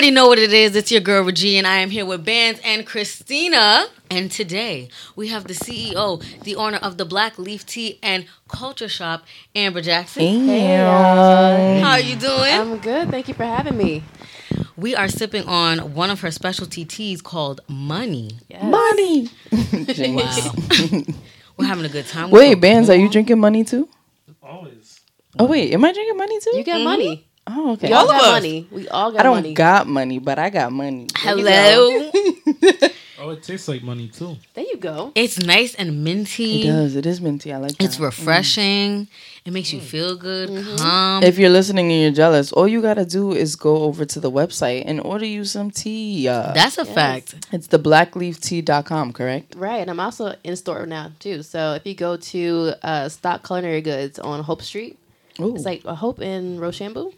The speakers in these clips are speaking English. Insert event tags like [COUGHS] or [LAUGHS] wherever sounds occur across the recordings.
You already know what it is. It's your girl Regie, and I am here with Bands and Christina. And today we have the CEO, the owner of the Black Leaf Tea and Culture Shop, Amber Jackson. Hey, y'all. How are you doing? I'm good. Thank you for having me. we are sipping on one of her specialty teas called Money. Yes. Money. [LAUGHS] Wow. We're having a good time. Wait, bands, are you drinking money too? Always. Oh wait, am I drinking money too? You got mm-hmm. money. Oh, okay. We all All of got us. money. We all got money. I don't money. got money, but I got money. Hello. [LAUGHS] Oh, it tastes like money too. there you go. it's nice and minty. It does. It is minty. I like that. It's refreshing. It makes you feel good, Mm-hmm. calm. If you're listening and you're jealous, all you gotta do is go over to the website and order you some tea. Uh, That's a fact. it's the blackleaftea.com, correct? Right, and I'm also in store now too. So if you go to uh, Stock Culinary Goods on Hope Street, Ooh. it's like a Hope in Rochambeau.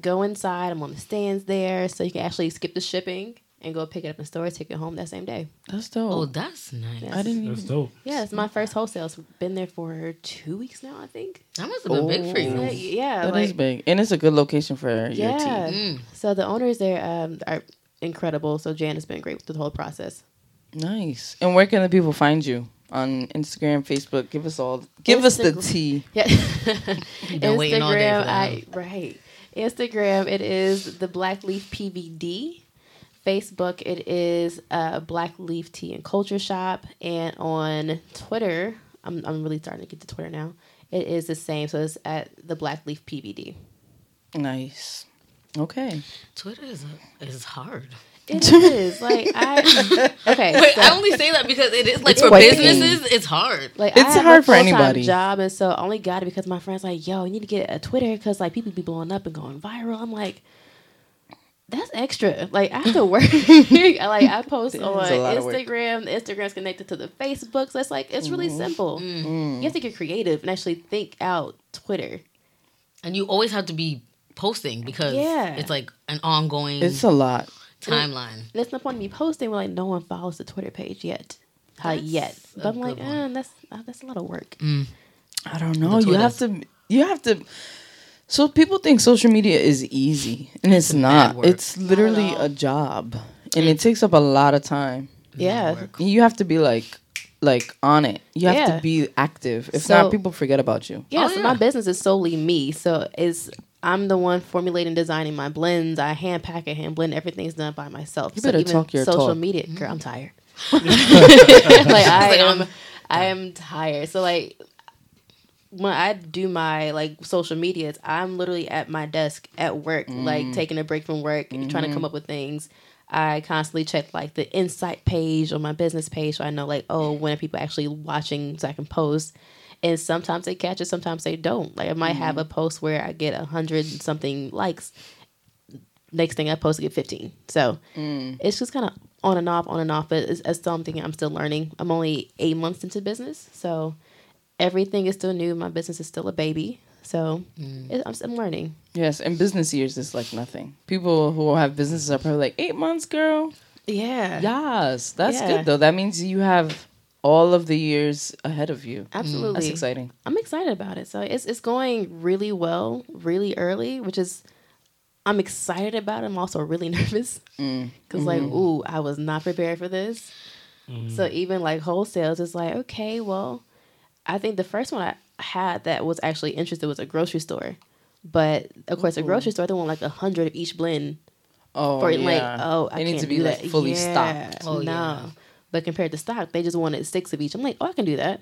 Go inside. I'm on the stands there, so you can actually skip the shipping and go pick it up in store, take it home that same day. That's dope. Oh, that's nice. Yeah. I didn't That's even. dope. Yeah, it's my first wholesale. It's been there for two weeks now, I think. That must have been big for you. yeah That is like big, and it's a good location for your yeah. tea. Mm. So the owners there um, are incredible. So Jan has been great with the whole process. Nice. And where can the people find you on Instagram, Facebook? Give us all. Give us the tea. [LAUGHS] Yeah. been waiting all day for that. I right. Instagram it is the Black Leaf PVD. Facebook it is uh, Black Leaf Tea and Culture Shop, and on Twitter I'm I'm really starting to get to Twitter now. It is the same, so it's at the Black Leaf PVD. Nice. Okay. Twitter is a, is hard. It [LAUGHS] is like I [LAUGHS] okay. Wait, so- I only say that because it is like It's for quite businesses, it's hard. Like It's I have hard a for full-time anybody. Job, and so I only got it because my friends like, yo, you need to get a Twitter because like people be blowing up and going viral. I'm like, that's extra. Like I have to work. [LAUGHS] like I post on is a lot of work. Instagram. Instagram's connected to the Facebook, so it's like it's really Mm-hmm. simple. Mm. You have to get creative and actually think out Twitter. And you always have to be posting because Yeah. it's like an ongoing It's a lot. Timeline. There's no point in me posting when like no one follows the Twitter page yet. How yet? But I'm like, good eh, that's uh, that's a lot of work. I don't know. You have to. You have to. So people think social media is easy, and it's, bad not. It's literally all. a job, and it takes up a lot of time. Yeah. You have to be like, like on it. You have Yeah. to be active. If So- not, people forget about you. Yeah, Oh, so yeah. my business is solely me. So is I'm the one formulating, designing my blends. I hand pack it, hand blend. Everything's done by myself. You so better even talk your social talk. media. Girl, I'm tired. [LAUGHS] [LAUGHS] like I am, I'm tired. So like when I do my like social medias, I'm literally at my desk at work, Mm. like taking a break from work, and trying Mm-hmm. to come up with things. I constantly check like the insight page on my business page, so I know like oh when are people actually watching, so I can post. And sometimes they catch it, sometimes they don't. Like I might have Mm-hmm. a post where I get a hundred something likes. Next thing I post, I get fifteen. So Mm. it's just kind of on and off, on and off. But it's, it's something I'm still learning. I'm only eight months into business, so everything is still new. My business is still a baby, so it, I'm, I'm learning. Yes, and business years is like nothing. People who have businesses are probably like eight months, girl. Yeah, Yes, that's Yeah. good though. That means you have all of the years ahead of you. absolutely. Mm, that's exciting. I'm excited about it. So it's it's going really well, really early, which is I'm excited about. It. I'm also really [LAUGHS] nervous mm, because like, mm-hmm. ooh, I was not prepared for this. Mm. So even like wholesales, it's like, okay, well, I think the first one I had that was actually interested was a grocery store, but of course, a grocery store they want like a hundred of each blend Oh, for yeah. like, oh, I they need can't to be like that. fully Yeah. stocked. Oh, no. yeah. But compared to stock, they just wanted six of each. I'm like, oh, I can do that.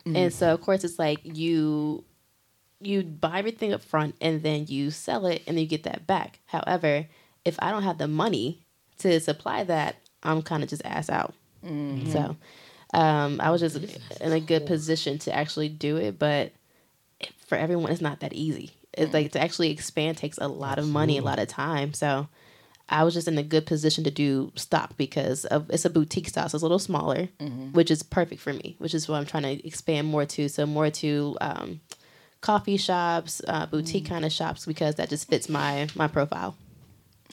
Mm-hmm. And so of course it's like you you buy everything up front and then you sell it and then you get that back. However, if I don't have the money to supply that, I'm kind of just ass out. Mm-hmm. So um, I was just in a good position to actually do it, but for everyone, it's not that easy. It's like to actually expand takes a lot of money, a lot of time. So I was just in a good position to do stock because of it's a boutique style, so it's a little smaller, which is perfect for me. Which is what I'm trying to expand more to. So more to um, coffee shops, uh, boutique kind of shops, because that just fits my my profile.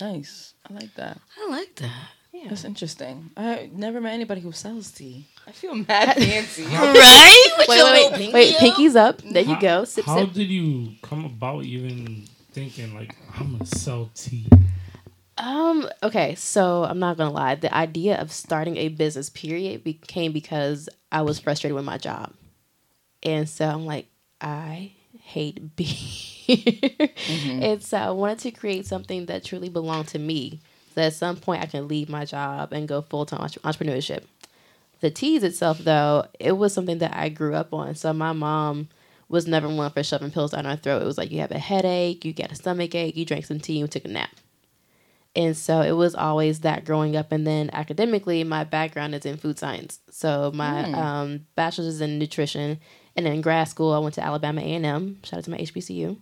Nice. I like that. I like that. Yeah. That's interesting. I never met anybody who sells tea. I feel mad [LAUGHS] fancy. [LAUGHS] right? With Wait, your wait, wait, pinky wait, up? pinkies up. There you go. Sip, How sip. did you come about even thinking like I'm gonna sell tea? Um. Okay. So I'm not gonna lie. The idea of starting a business, period, became because I was frustrated with my job, and so I'm like, I hate [LAUGHS] being here, and so I wanted to create something that truly belonged to me. So at some point, I can leave my job and go full time entrepreneurship. The teas itself, though, it was something that I grew up on. So my mom was never one for shoving pills down our throat. It was like you have a headache, you get a stomach ache, you drank some tea, you took a nap. And so it was always that growing up. And then academically, my background is in food science. So my um, bachelor's is in nutrition. And then in grad school, I went to Alabama A&M. Shout out to my HBCU.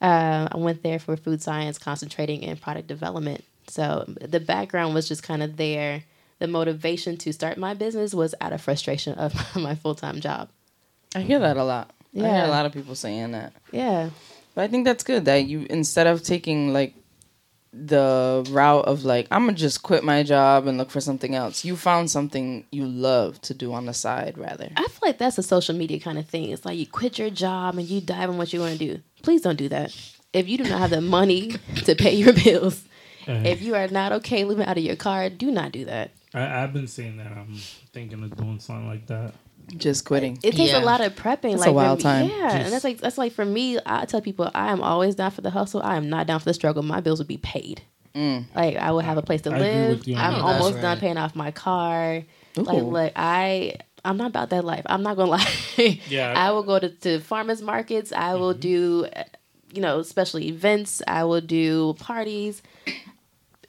Uh, I went there for food science, concentrating in product development. So the background was just kind of there. The motivation to start my business was out of frustration of [LAUGHS] my full time job. I hear that a lot. I hear Yeah. a lot of people saying that. Yeah. But I think that's good that you instead of taking like the route of like I'm gonna just quit my job and look for something else, you found something you love to do on the side rather. I feel like that's a social media kind of thing. It's like you quit your job and you dive in what you want to do. Please don't do that. If you do not have the money [LAUGHS] to pay your bills, Uh, if you are not okay living out of your car, do not do that. I, I've been saying that. I'm thinking of doing something like that. Just quitting. It takes Yeah. a lot of prepping. That's a like wild time. Yeah, and that's like that's like for me. I tell people I am always down for the hustle. I am not down for the struggle. My bills would be paid. Mm. Like I would have a place to I live. with you on I'm that. That's almost done paying off my car. Like Ooh. like I I'm not about that life. I'm not gonna [LAUGHS] lie. Yeah. I will go to, to farmers markets. I will do, uh, you know, special events. I will do parties.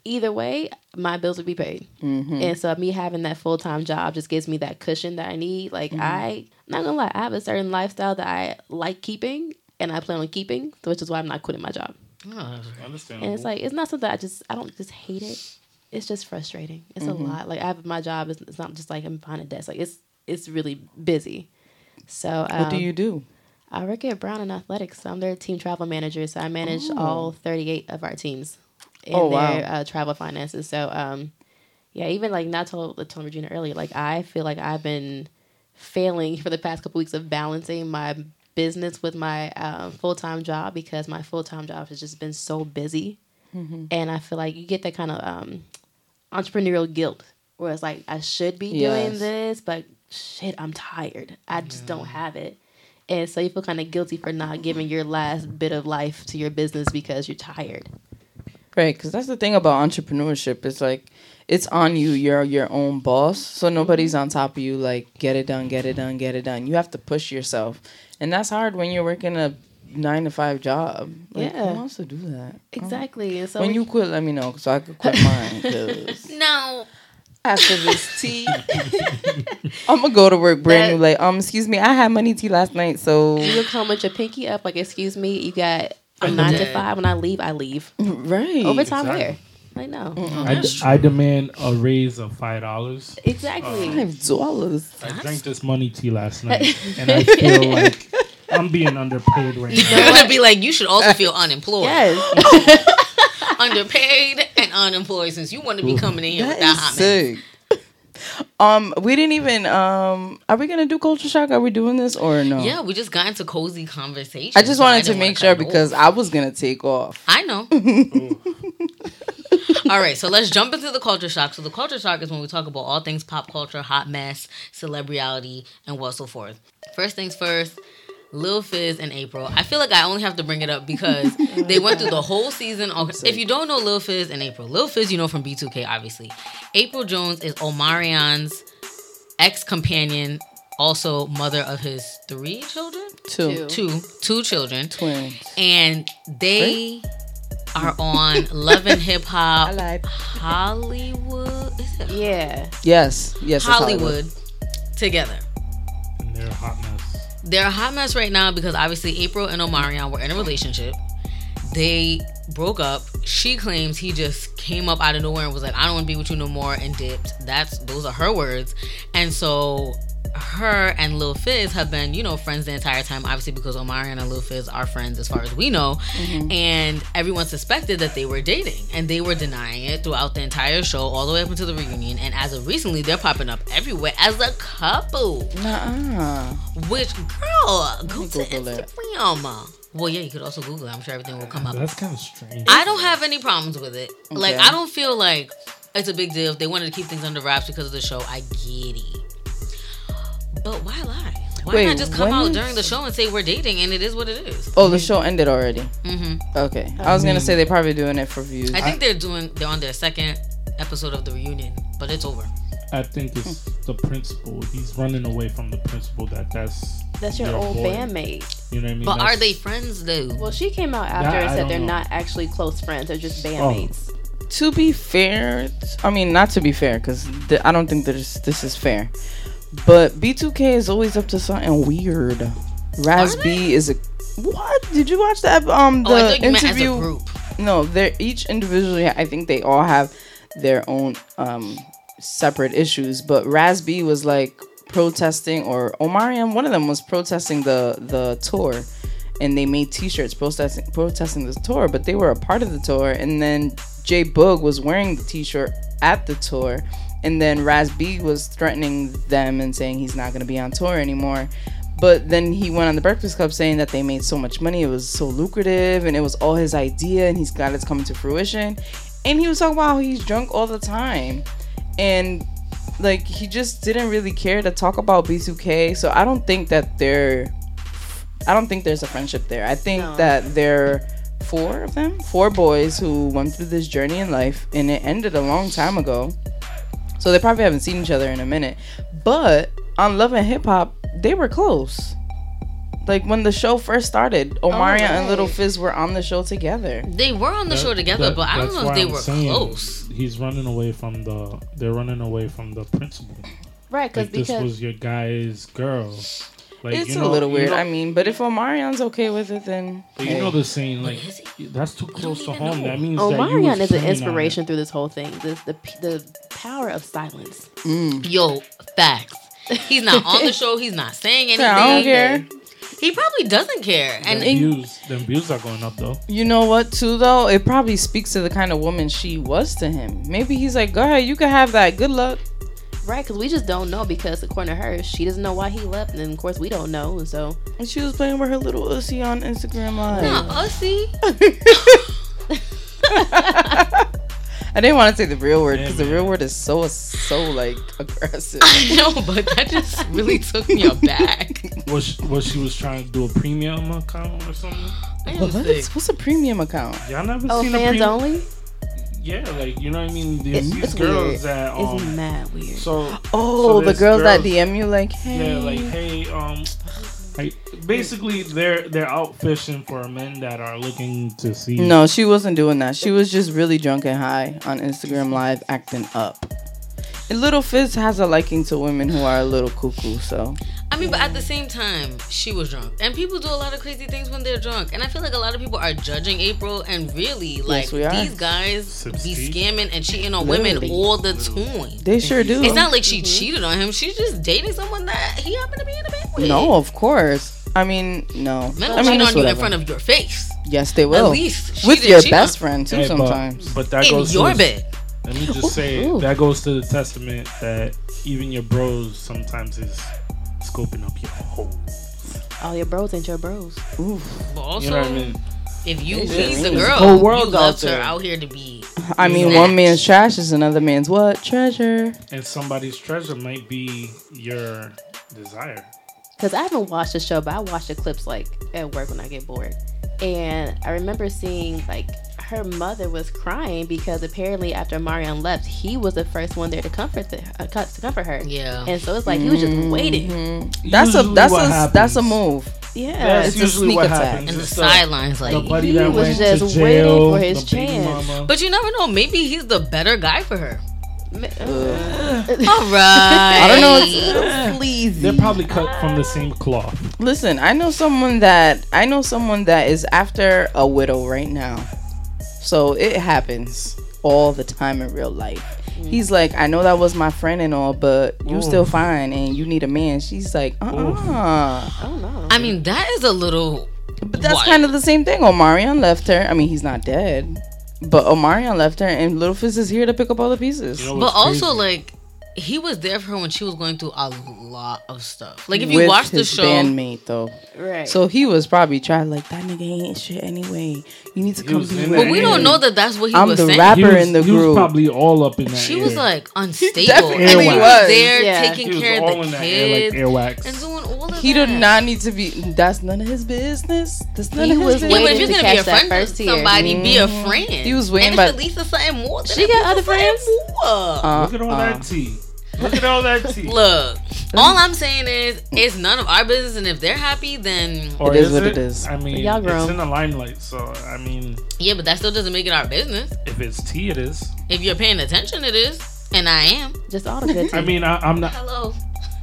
Either way, my bills would be paid. Mm-hmm. And so me having that full time job just gives me that cushion that I need. Like Mm-hmm. I, I'm not gonna lie, I have a certain lifestyle that I like keeping, and I plan on keeping. Which is why I'm not quitting my job. Oh, Understandable. And it's like it's not something I just I don't just hate it. It's just frustrating. It's Mm-hmm. a lot. Like I have my job. It's, it's not just like I'm behind a desk. Like it's it's really busy. So um, What do you do? I work at Brown in Athletics. I'm their team travel manager. So I manage Oh. all 38 of our teams in Oh, wow. their uh, travel finances. So um, yeah, even like not told told Regina earlier. Like I feel like I've been failing for the past couple weeks of balancing my business with my um, full time job because my full time job has just been so busy, Mm-hmm. and I feel like you get that kind of um, entrepreneurial guilt where it's like I should be Yes. doing this, but shit, I'm tired. I just don't have it. And so you feel kind of guilty for not giving your last bit of life to your business because you're tired. Right, because that's the thing about entrepreneurship. It's like it's on you. You're your own boss, so nobody's on top of you. Like get it done, get it done, get it done. You have to push yourself, and that's hard when you're working a nine to five job. Like, Yeah. who wants to do that? Exactly. And so when you quit, let me know so I could quit mine. [LAUGHS] no. after this [LAUGHS] tea, [LAUGHS] I'm gonna go to work brand That- new. Like, um, excuse me, I had money tea last night, so you look how much your pinky up, like, excuse me, you got I'm nine to five. When I leave, I leave. right. Overtime Exactly. where? Like, no. I, d- I demand a raise of five dollars. Exactly. Uh, five dollars. I drank this money tea last night, [LAUGHS] and I feel like I'm being underpaid right now. You're gonna be like, you should also feel unemployed, yes. [LAUGHS] underpaid, and unemployed since you want to be coming in here with That that is hot sick. Um, we didn't even. Um, are we gonna do culture shock? Are we doing this or no? Yeah, we just got into cozy conversation. I just so wanted to didn't wanna make sure because off. I was gonna take off. I know. [LAUGHS] all right, so let's jump into the culture shock. So the culture shock is when we talk about all things pop culture, hot mess, celebrity, and what so forth. First things first. Lil Fizz and April. I feel like I only have to bring it up because [LAUGHS] they went through the whole season. If you don't know Lil Fizz and April, Lil Fizz you know from B2K obviously. April Jones is Omarion's ex companion, also mother of his three children, Two, Two. two two children twins. and they are on Love and [LAUGHS] Hip Hop. Hollywood. Is it Yeah. Yes, yes. it's Hollywood together? And they're a hot mess. They're a hot mess right now because obviously April and Omarion were in a relationship. They broke up. She claims he just came up out of nowhere and was like, "I don't want to be with you no more," and dipped. That's those are her words. And so her and Lil Fizz have been, you know, friends the entire time, obviously because Omarion and Lil Fizz are friends as far as we know. Mm-hmm. And everyone suspected that they were dating. And they were denying it throughout the entire show, all the way up until the reunion. And as of recently, they're popping up everywhere as a couple. Nuh-uh. Which girl, go to Google it. Instagram. Well, yeah, you could also Google it. I'm sure everything will come up. That's kind of strange. I don't have any problems with it. Like, I don't feel like it's a big deal. If they wanted to keep things under wraps because of the show, I get it. But why lie? Why Wait, not just come out is- during the show and say we're dating and it is what it is? Oh, the show ended already. hmm Okay, I was gonna say they're probably doing it for views. I think they're doing, they're on their second episode of the reunion, but it's over. I think it's the principal. He's running away from the principal. That that's That's your old boy. bandmate. You know what I mean? But are they friends though? Well, she came out after That and said they're know. not actually close friends. They're just bandmates. to be fair, I mean not to be fair, because th- I don't think this this is fair. But B2K is always up to something weird. Raz B is a what? Did you watch that? Um, the oh, you meant interview. as a group. No, they're each individually. I think they all have their own um separate issues. But Raz B was like protesting, or Omarion, one of them was protesting the the tour, and they made T-shirts protesting protesting the tour. But they were a part of the tour, and then J-Boog was wearing the T-shirt at the tour, and then Raz B was threatening them and saying he's not going to be on tour anymore. But then he went on the Breakfast Club saying that they made so much money, it was so lucrative, and it was all his idea, and he's glad it's coming to fruition. And he was talking about how he's drunk all the time, and like he just didn't really care to talk about B2K. So I don't think that they're, I don't think there's a friendship there. I think No. that they're four of them, four boys who went through this journey in life, and it ended a long time ago. So they probably haven't seen each other in a minute. But on Love and Hip Hop, they were close. Like when the show first started, oh, Omarion and Little. Fizz were on the show together. They were on the That- show together, that- but I don't know if they I'm were saying close. He's running away from the. They're running away from the principal. Right, cause this was your guy's girl. Like it's you a know- little you weird. know- I mean, but if Omarion's okay with it, then But hey. you know the saying, like that's too close to home. know. That means that you Omarion was is an inspiration through this whole thing. The the the power of silence. Mm. Yo, facts. He's not on the show. He's not saying [LAUGHS] anything. I don't care. He probably doesn't care. Them And views, them views are going up though. You know what, too, though? It probably speaks to the kind of woman she was to him. Maybe he's like, go ahead, you can have that. Good luck. Right, because we just don't know because according to her, she doesn't know why he left, and of course we don't know. And so And she was playing with her little ussy on Instagram Live. nah, Ussy. [LAUGHS] I didn't want to say the real word Yeah, because the real word is so, so like aggressive. [LAUGHS] I know, but that just really took me aback. [LAUGHS] Was she, was she was trying to do a premium account or something? I What? What's a premium account? Y'all never oh, seen a fans premium? only. Yeah, like you know what I mean. There's It's, these it's girls weird. that it's um. mad weird. So Oh, the there's girls, that DM you like, hey. yeah, like hey, um, like basically they're they're out fishing for men that are looking to see. No, she wasn't doing that. She was just really drunk and high on Instagram Live acting up. And Little Fizz has a liking to women who are a little cuckoo, so. I mean, but at the same time, she was drunk, and people do a lot of crazy things when they're drunk. And I feel like a lot of people are judging April, and really, like we are. these guys Sips be scamming and cheating on women all the time. They sure do. It's not like she mm-hmm. cheated on him; she's just dating someone that he happened to be in a bed with. No, of course. I mean, no. men I mean, cheat it's on you in front of your face. Yes, they will. At least she with didn't your cheat best on- friend too. Hey, but- sometimes. but, that in goes your to, bed. Let me just say Ooh. that goes to the testament that even your bros sometimes is scoping up your whole. All oh, your bros ain't your bros. Oof. But also, You know what I mean? if you It's leave just- the girl, whole world you left out her out here to be. I mean, Snatch. one man's trash is another man's what? Treasure. And somebody's treasure might be your desire. Because I haven't watched the show, but I watch the clips like at work when I get bored. And I remember seeing like her mother was crying because apparently after Marion left, he was the first one there to comfort the, uh, to comfort her. Yeah. And so it's like he was just waiting. That's a that's a what that's a move. Yeah. That's it's a sneak what attack. happens. and the sidelines, like. the buddy he that was just to waiting for his chance. mama. But you never know. Maybe he's the better guy for her. Ma- All [LAUGHS] right. I don't know. It's a little sleazy. They're probably cut from the same cloth. Listen, I know someone that I know someone that is after a widow right now. So it happens all the time in real life. He's like, I know that was my friend and all, but you Ooh. still fine and you need a man. She's like, uh uh I don't know. I mean, that is a little. But that's Why? kind of the same thing. Omarion left her. I mean, he's not dead. But Omarion left her and Little Fizz is here to pick up all the pieces. You know But what's also, crazy? like, he was there for her when she was going through a lot of stuff. Like if you With watch the his show, bandmate though. Right. So he was probably trying like that nigga ain't shit anyway. You need to He come was be in but we don't know that that's what he was doing. I'm was the saying. rapper He was, in the he was group. probably all up in that. She air. was like unstable. definitely and he was. was there Yeah. taking was care of in the that air, kids like earwax. and doing all of He that. did not need to be. That's none of his business. That's none He of was his Yeah, business. but if waiting you're to gonna be a catch that friend to first tier. somebody, be a friend. He was waiting and by- if Lisa something more, She got other friends? more. Look at all that uh-uh. tea. Look at all that tea. Look, all I'm saying is it's none of our business, and if they're happy, then Or It is what it is. I mean, Y'all it's in the limelight. So I mean, yeah, but that still doesn't make it our business. if it's tea, it is. If you're paying attention, it is, and I am. just all the good. I mean, I, I'm not. Hello.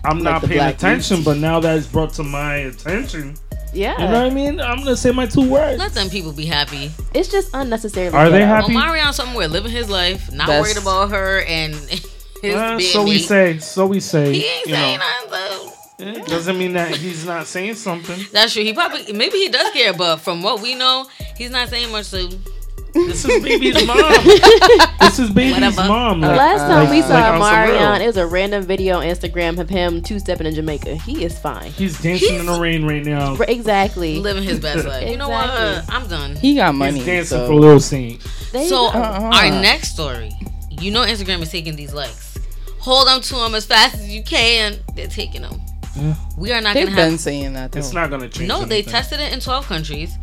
I'm Like not paying attention, youth. but now that it's brought to my attention, yeah, you know what I mean. I'm gonna say my two words. Let them people be happy. it's just unnecessarily. Are they ghetto. happy? Omarion somewhere living his life, not Best. worried about her and his [LAUGHS] Uh, being so we say. So we say. He ain't saying know, nothing. though. it doesn't mean that he's not saying something. That's true. He probably maybe he does care, but from what we know, he's not saying much. So This is baby's [LAUGHS] mom. this is baby's Whatever. mom. Like, Last time Like- we saw on some real. Marion, it was a random video on Instagram of him two stepping in Jamaica. He is fine. he's dancing in the rain right now. Exactly. living his best life. You know what? Exactly. I'm done. He got money. He's dancing so. for Lil Saint. So. Uh-uh. our next story, you know, Instagram is taking these likes. Hold them to them as fast as you can. They're taking them. Yeah. We are not They've gonna been have. saying that. Though. It's not gonna change. No, they tested it in 12 countries.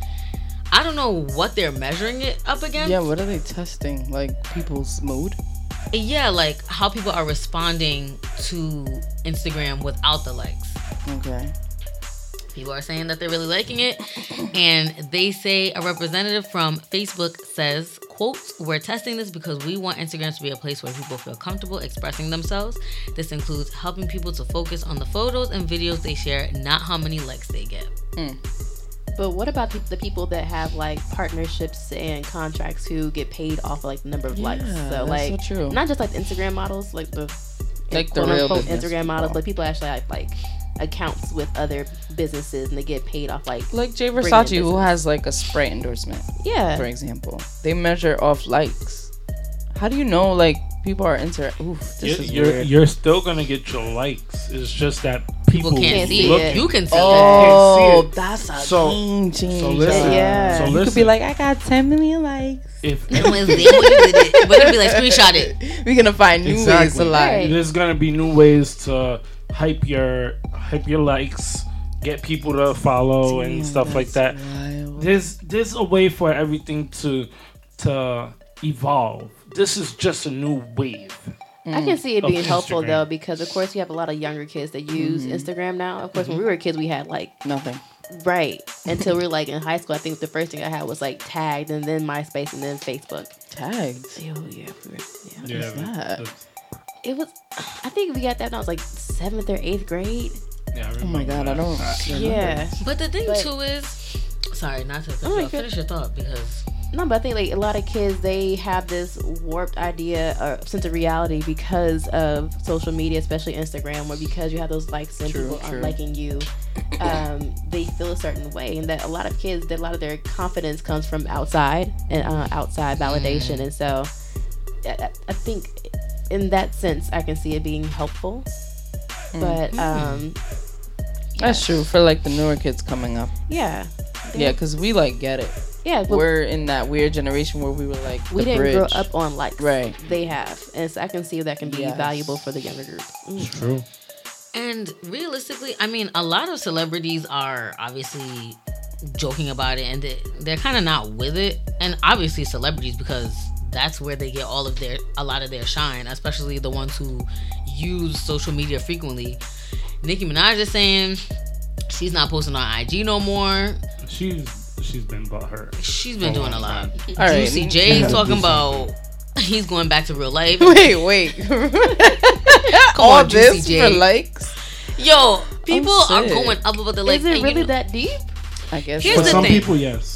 I don't know what they're measuring it up against. Yeah, what are they testing? Like people's mood? Yeah, like how people are responding to Instagram without the likes. Okay. People are saying that they're really liking it, and they say a representative from Facebook says, "quote We're testing this because we want Instagram to be a place where people feel comfortable expressing themselves. This includes helping people to focus on the photos and videos they share, not how many likes they get." Mm. But what about the, the people that have like partnerships and contracts who get paid off of, like the number of likes? So that's like so true. not just like the Instagram models, like the Like the quote real unquote business Instagram models, but people actually have like accounts with other businesses and they get paid off like Like Jay Versace, who has like a Sprite endorsement, yeah. for example. They measure off likes. How do you know like people are inter? Oof, this You're, is you're, weird. you're still gonna get your likes. It's just that people, People can't Can't see see it. it. You can see oh, can't see it. Oh, that's a So- game changer. So listen. Yeah. So You You listen. could be like, I got 10 million likes. if it. It was them when it. We're gonna be like screenshot it. [LAUGHS] We're gonna find new ways to lie. Right. there's gonna be new ways to hype your hype your likes, get people to follow and stuff like that. Wild. There's there's a way for everything to to evolve. This is just a new wave. I can see it Of being helpful Instagram. though because of course you have a lot of younger kids that use mm-hmm. Instagram now. Of course, when mm-hmm. we were kids, we had like Nothing. right until we are like in high school. I think the first thing I had was like tagged, and then MySpace, and then Facebook. Tagged. Oh yeah, we were, yeah. Yeah, that? That's- It was. I think we got that when I was like seventh or eighth grade. yeah, I Oh my remember god, I don't. Yeah. But the thing But- too is, sorry, not to Oh my Finish your thought because No, but I think like a lot of kids they have this warped idea or sense of reality because of social media, especially Instagram, where because you have those likes and True, people true. are liking you, um, they feel a certain way, and that a lot of kids, that a lot of their confidence comes from outside and uh, outside validation, and so I, I- I think in that sense I can see it being helpful, but um, That's true for like the newer kids coming up. yeah, Yeah, because we like get it. yeah, but We're in that weird generation where we were like, we the didn't bridge. grow up on likes, Right. They have, and so I can see that can be Yes. valuable for the younger group. Mm. True. And realistically, I mean, a lot of celebrities are obviously joking about it and they, they're kind of not with it. And obviously, celebrities, because that's where they get all of their, a lot of their shine, especially the ones who use social media frequently. Nicki Minaj is saying she's not posting on IG no more. She's she's been bought her. She's been A doing a lot. time. All right. Juicy J [LAUGHS] Yeah, talking Juicy about he's going back to real life. [LAUGHS] Wait, wait. [LAUGHS] Come All on, Juicy this J. for likes? Yo, people are going up about the like. Is it and you really know- that deep? I guess. Here's For the some thing. people, yes.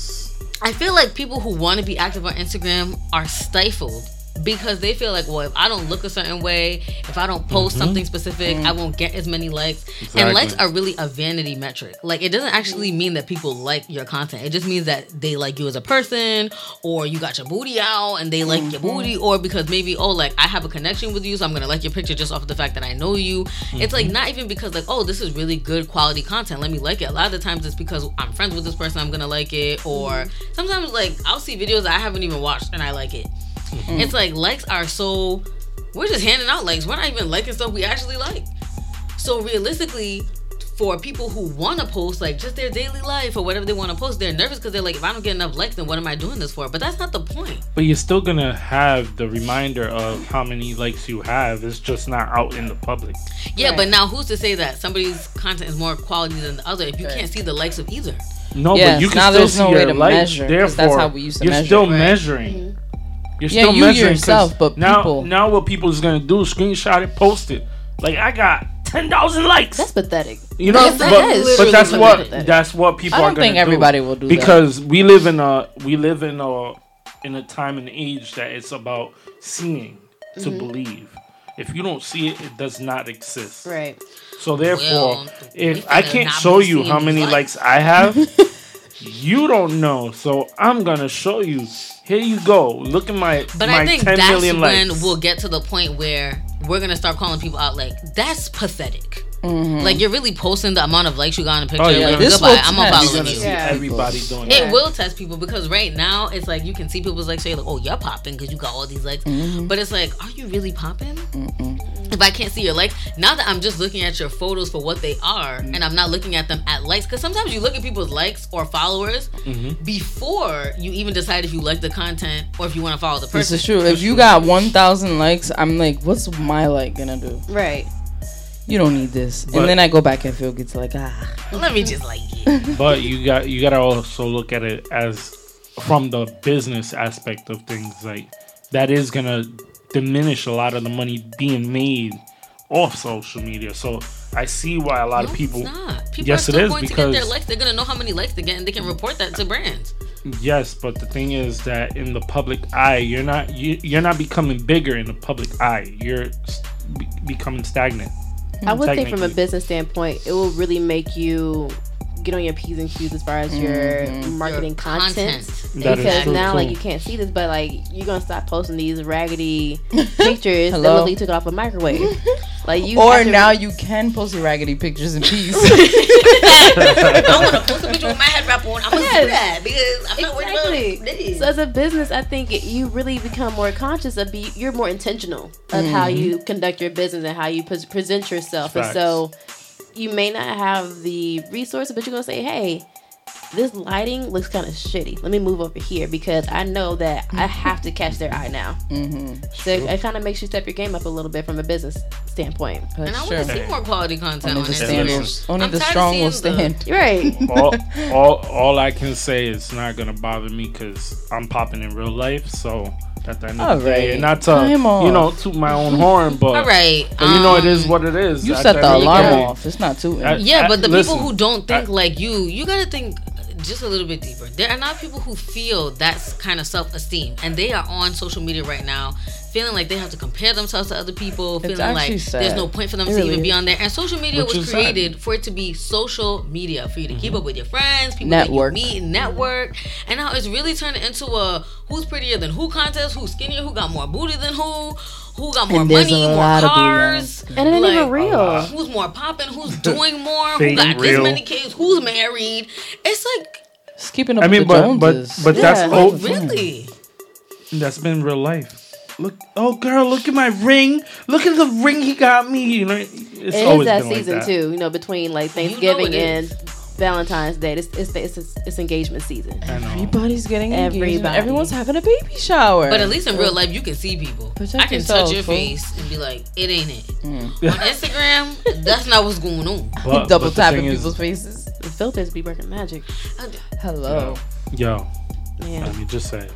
I feel like people who want to be active on Instagram are stifled because they feel like, well, if I don't look a certain way, if I don't post mm-hmm. something specific, I mm-hmm. won't get as many likes. And likes are really a vanity metric. Like it doesn't actually mean that people like your content. It just means that they like you as a person, or you got your booty out and they like your mm-hmm. booty, or because maybe oh like I have a connection with you, so I'm gonna like your picture just off the fact that I know you. It's like not even because like oh this is really good quality content. Let me like it. A lot of the times it's because I'm friends with this person. I'm gonna like it, or sometimes like I'll see videos that I haven't even watched and I like it. Mm-hmm. It's like likes are so we're just handing out likes. We're not even liking stuff we actually like. So realistically, for people who want to post like just their daily life or whatever they want to post, they're nervous because they're like, if I don't get enough likes, then what am I doing this for? But that's not the point. But you're still gonna have the reminder of how many likes you have. It's just not out in the public. Yeah, Right. but now who's to say that somebody's content is more quality than the other if you can't see the likes of either? No, Yes, but you can now still there's see no your way to likes. measure, 'cause Therefore, that's how we used to you're measure. still Right. measuring. Mm-hmm. You're Yeah, still you measuring 'cause yourself, but now, people- now what people's gonna do? is Screenshot it, post it. Like I got ten thousand likes. That's pathetic. You know, Yes, but, is but that's what pathetic. that's what people I are don't gonna think do. everybody will do that. because we live in a we live in a in a time and age that it's about seeing to Mm-hmm. believe. If you don't see it, it does not exist. Right. So therefore, Well, if I can't show you how many likes. likes I have, [LAUGHS] you don't know. So I'm gonna show you. Here you go. Look at my But my I think 10 that's when likes. we'll get to the point where we're gonna start calling people out like that's pathetic. Mm-hmm. Like you're really posting the amount of likes you got on a picture. Oh, yeah. like, This goodbye, will I'm unfollowing You're gonna you. see Yeah. everybody doing It that. will test people because right now it's like you can see people's like say like, oh, you're popping because you got all these likes, Mm-hmm. but it's like, are you really popping? If I can't see your likes, now that I'm just looking at your photos for what they are, Mm. and I'm not looking at them at likes, because sometimes you look at people's likes or followers Mm-hmm. before you even decide if you like the content or if you want to follow the person. This is true. If you got 1,000 likes, I'm like, what's my like gonna do? Right. You don't need this. But- and then I go back and feel gets like, ah. Let me just like it. [LAUGHS] but you got you got to also look at it as from the business aspect of things like that is gonna diminish a lot of the money being made off social media so i see why a lot No, of people It's not. People Yes, are still is, going to get their likes. They're gonna know how many likes they get, and they can report that to brands. yes but the thing is that in the public eye you're not you, you're not becoming bigger in the public eye you're s- becoming stagnant I would think from a business standpoint, it will really make you get on your P's and Q's as far as your mm-hmm. marketing Your content. That is because true, now, like, you can't see this, but like, you're gonna stop posting these raggedy [LAUGHS] pictures that Hello? look like you took it off a microwave. like you, Or have to- now you can post your raggedy pictures in [LAUGHS] peace. [LAUGHS] I want to post a picture with my head wrap on. I'm gonna Yes. do that because I'm not worried Exactly. about this. So as a business, I think you really become more conscious of be you're more intentional of mm-hmm. how you conduct your business and how you pres present yourself. Facts. And so you may not have the resources, but you're gonna say, "Hey, this lighting looks kind of shitty. Let me move over here because I know that I have to catch their eye now." [LAUGHS] mm-hmm. So it kind of makes you step your game up a little bit from a business standpoint. and I That's want to see more quality content Only on the, Instagram. stand will, only I'm the tired of strong will seeing the- stand. [LAUGHS] Right. all, all, all I can say is not gonna bother me because I'm popping in real life. So at the end of the day, Alright. not to Come on. you know toot my own horn, but, All right, but you know it is um, what it is. You set the alarm day, off. It's not too. I- Yeah, I- but the listen, people who don't think I- like you, you gotta think just a little bit deeper. There are not people who feel that's kind of self esteem, and they are on social media right now, feeling like they have to compare themselves to other people, feeling like actually there's no point for them to even be on there. And social media Which was is sad. created for it to be social media, for you to keep Mm-hmm. up with your friends, people Network. that you meet, network. And now it's really turned into a who's prettier than who contest, who's skinnier, who got more booty than who. Who got more And money, a more lot of cars? And it ain't even Like, real. Who's more popping? Who's [LAUGHS] doing more? Who got and this real. many kids? Who's married? It's like It's keeping up I mean, with the but but Joneses. but that's Yeah. oh, really. that's been real life. Look, oh girl, look at my ring. Look at the ring he got me. You know, it's It is always that been season like that. too. You know, between like know Thanksgiving it and is. Valentine's Day. It's it's, it's it's engagement season. Everybody's getting engaged. Everyone's having a baby shower. But at least in real life, you can see people. Protect I can yourself, touch your fool. face and be like, "It ain't it." Mm. On Instagram, that's not what's going on. [LAUGHS] But, [LAUGHS] double but the tapping thing is- people's faces. The filters be working magic. Hello. Yo, Man, let me just say.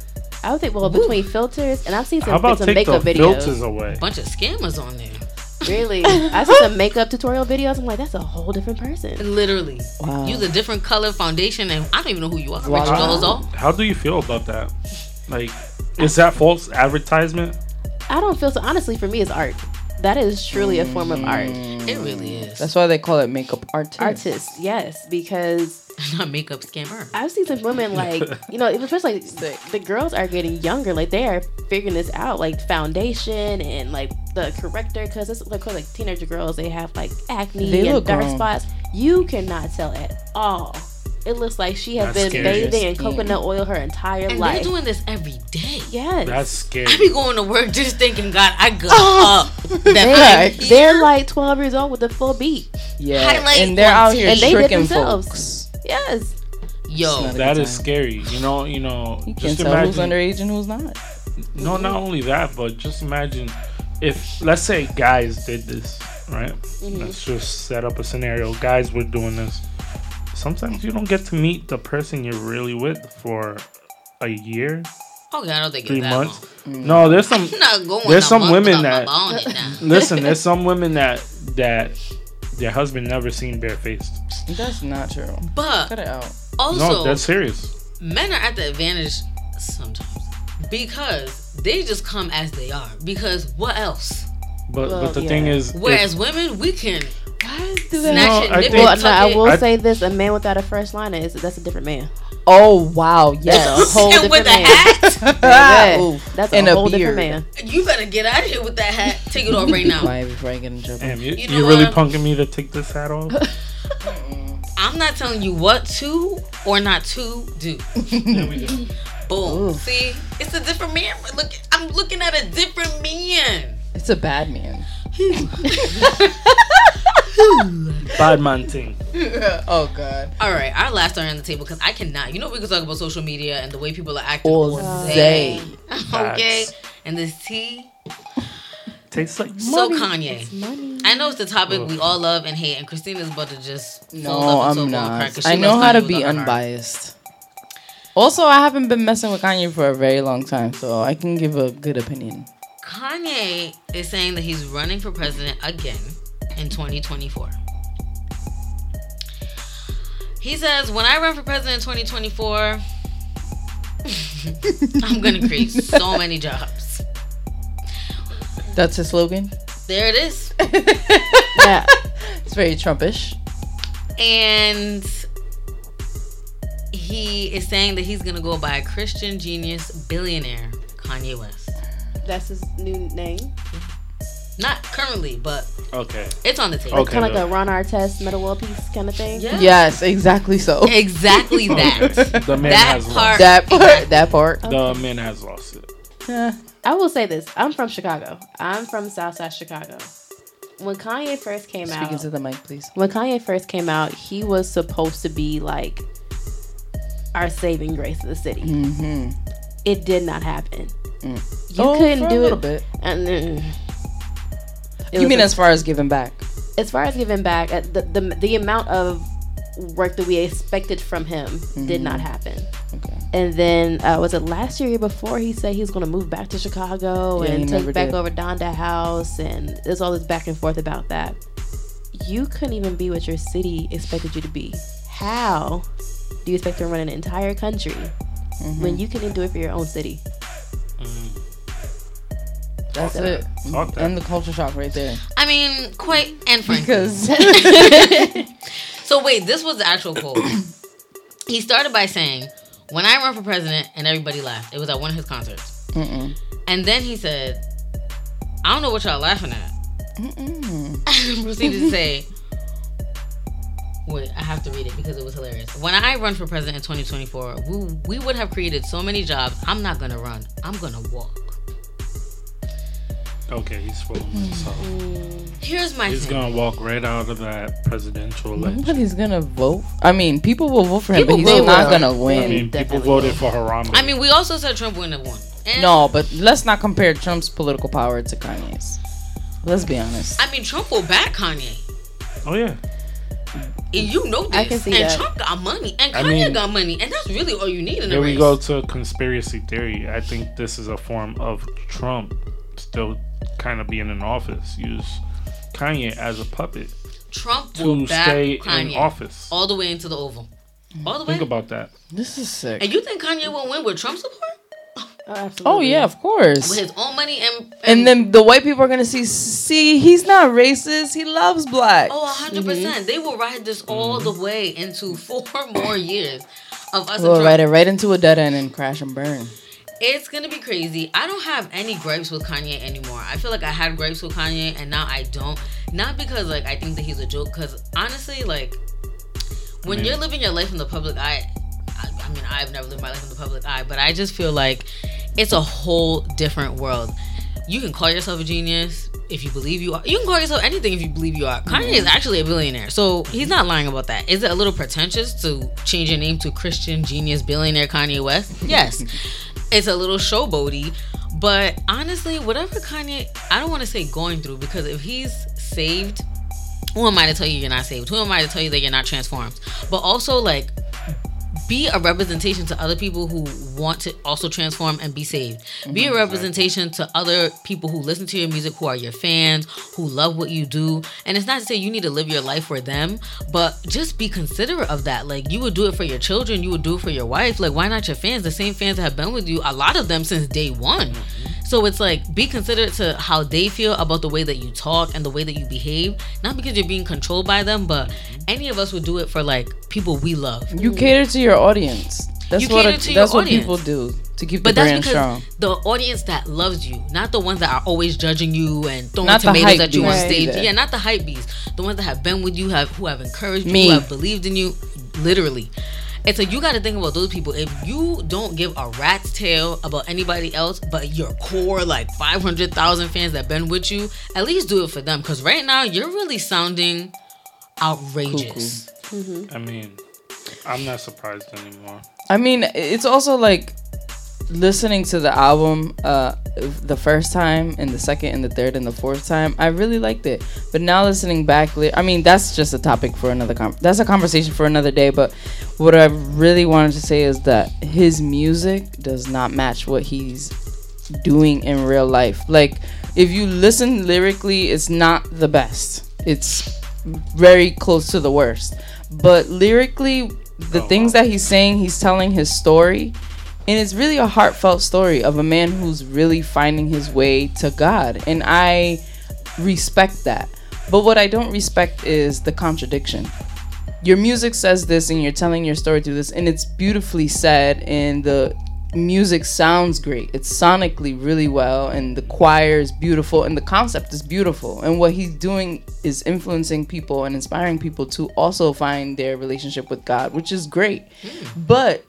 I would think well between filters and I've seen How some, about some take the makeup videos. filters away? Bunch of scammers on there. Really, [LAUGHS] I see some makeup tutorial videos. I'm like, that's a whole different person. Literally, Wow. use a different color foundation, and I don't even know who you are. Wow. Rachel Dolezal. How do you feel about that? Like, is that false advertisement? I don't feel so. Honestly, for me, it's art. That is truly a form of art. It really is. That's why they call it makeup artist. Artist, yes, because [LAUGHS] not makeup scammer. I've seen some women like [LAUGHS] you know, especially like, the girls are getting younger. Like they are figuring this out, like foundation and like the corrector, because it's like like teenager girls. They have like acne They and dark grown. spots. You cannot tell at all. It looks like she has That's been scary. bathing in coconut oil her entire And life. they're doing this every day. yes, That's scary. I be going to work just thinking, God, I got up. [LAUGHS] That they're, they're like 12 years old with a full beat. Yeah, Highlight and they're out here And they tricking themselves. folks. Yes. Yo, It's not that good is time. scary. You know, you know. You just can't tell who's underage and who's not. No, not only that, but just imagine if, let's say, guys did this, right? Mm-hmm. Let's just set up a scenario. Guys were doing this. Sometimes you don't get to meet the person you're really with for a year, oh, okay, I don't think three it's that months. long. Mm. No, there's some. I'm not going. There's some women that- my ball on it now. [LAUGHS] [LAUGHS] Listen, there's some women that that their husband never seen barefaced. That's not true. But Cut it out. also, No, that's serious. men are at the advantage sometimes because they just come as they are. Because what else? But Well, but the yeah. thing is, Whereas if- women, we can Why do snatch No, it, I think- Well, no, I will I- say this: a man without a first liner is that's a different man. Oh wow, That's yes. a whole and with different a man. hat, [LAUGHS] Baby, Oof. That's a And a whole beard. different man. you better get out of here with that hat. Take it off right now. Quiet before I get in trouble. damn, you, You you, know really what? punking me to take this hat off. [LAUGHS] I'm not telling you what to or not to do. yeah, we do. Boom. Ooh. See, it's a different man. Look, I'm looking at a different man. It's a bad man. Bad man thing. [LAUGHS] oh god. All right, our last story on the table because I cannot. You know, we can talk about social media and the way people are acting All all day. [LAUGHS] okay, and this tea. Tastes like So money. Kanye. Money. I know it's the topic we all love and hate, and Christina's about to just No, up into a I'm ball and crack, not. 'cause she I know how to be with her unbiased. Also, I haven't been messing with Kanye for a very long time, so I can give a good opinion. Kanye is saying that he's running for president again in 2024. He says, "When I run for president in 2024, [LAUGHS] I'm going to create so many jobs." That's his slogan. There it is. [LAUGHS] Yeah. It's very Trumpish. And he is saying that he's going to go by a Christian genius billionaire Kanye West. That's his new name. Not currently, but Okay. it's on the table. Okay. kind of like a Ron Artest Metta World Peace kind of thing. Yeah. Yes, exactly so. [LAUGHS] Exactly [LAUGHS] that. The man that has part. That part. That part. lost. The man has lost it. Eh, I will say this: I'm from Chicago. I'm from Southside Chicago. When Kanye first came Speaking out, to the mic, please. when Kanye first came out, he was supposed to be like our saving grace of the city. Mm-hmm. It did not happen. Mm. You Oh, couldn't do it. bit. And then it You mean as far as giving back? as far as giving back, uh, the, the the amount of work that we expected from him did Mm-hmm. not happen. Okay. And then uh, was it last year or before he said he was going to move back to Chicago Yeah, and take back did. over Donda House, and there's all this back and forth about that. You couldn't even be what your city expected you to be. How do you expect to run an entire country Mm-hmm. when you couldn't do it for your own city? That's So- it. That. And the culture shock right there. I mean, quite and frankly. Because [LAUGHS] [LAUGHS] So wait, this was the actual quote. [COUGHS] he started by saying, "When I run for president," and everybody laughed. It was at one of his concerts. Mm-mm. And then he said, "I don't know what y'all laughing at." [LAUGHS] Proceeded to say, "Wait, I have to read it because it was hilarious." When I run for president in 2024, we, we would have created so many jobs. I'm not gonna run. I'm gonna walk. Okay, he's fooling himself. Mm-hmm. Here's my He's thing. gonna walk right out of that presidential election. nobody's gonna vote. I mean, people will vote for him, People but he's will. not gonna win. I win. mean, people Definitely voted for Harambe. I mean, we also said Trump wouldn't have won. And No, but let's not compare Trump's political power to Kanye's. Let's be honest. I mean, Trump will back Kanye. oh yeah, And you know this. I can see and that. Trump got money. And I Kanye mean- got money. And that's really all you need in a here we go to conspiracy theory. I think this is a form of Trump still kind of being in office. Use Kanye as a puppet Trump will to back stay Kanye in office. all the way into the Oval. All the way. Think about that. This is sick. and you think Kanye will win with Trump support? Oh, absolutely. Oh yeah, of course. with his own money and and then the white people are gonna see. See, he's not racist. He loves black. Oh, 100 percent. Mm-hmm. They will ride this all the way into four [LAUGHS] more years of us. We'll ride it right into a dead end and crash and burn. It's gonna be crazy. I don't have any gripes with Kanye anymore. I feel like I had gripes with Kanye, and now I don't. Not because like I think that he's a joke. Because honestly, like when mean- you're living your life in the public eye, I, mean, I've never lived my life in the public eye, but I just feel like it's a whole different world. You can call yourself a genius if you believe you are. You can call yourself anything if you believe you are. Kanye mm-hmm. is actually a billionaire, so he's not lying about that. Is it a little pretentious to change your name to Christian Genius Billionaire Kanye West? [LAUGHS] Yes, it's a little showboaty, but honestly, whatever Kanye, I don't want to say going through because if he's saved, who am I to tell you you're not saved? Who am I to tell you that you're not transformed? But also like be a representation to other people who want to also transform and be saved. Be a mm-hmm. representation to other people who listen to your music, who are your fans, who love what you do. And it's not to say you need to live your life for them, but just be considerate of that. Like you would do it for your children, you would do it for your wife. Like why not your fans? The same fans that have been with you, a lot of them since day one. Mm-hmm. So it's like be considerate to how they feel about the way that you talk and the way that you behave. Not because you're being controlled by them, but any of us would do it for like people we love. You cater to your audience. That's You what a, to your that's what audience. people do to keep But the that's brand because strong. the audience that loves you, not the ones that are always judging you and throwing Not tomatoes at you on stage. either. Yeah, not the hype bees. The ones that have been with you, have who have encouraged you, Me. who have believed in you, literally. And so you got to think about those people. If you don't give a rat's tail about anybody else, but your core like five hundred thousand fans that been with you, at least do it for them. Because right now you're really sounding outrageous. Mm-hmm. I mean, I'm not surprised anymore. I mean, it's also like listening to the album uh the first time and the second and the third and the fourth time i really liked it. But now listening back i mean that's just a topic for another com- that's a conversation for another day but what i really wanted to say is that his music does not match what he's doing in real life. Like if you listen lyrically it's not the best. It's very close to the worst. But lyrically the Oh, things wow. that he's saying he's telling his story and it's really a heartfelt story of a man who's really finding his way to God. And I respect that. But what I don't respect is the contradiction. Your music says this and you're telling your story through this and it's beautifully said and the music sounds great. It's sonically really well and the choir is beautiful and the concept is beautiful. And what he's doing is influencing people and inspiring people to also find their relationship with God, which is great. Hmm. But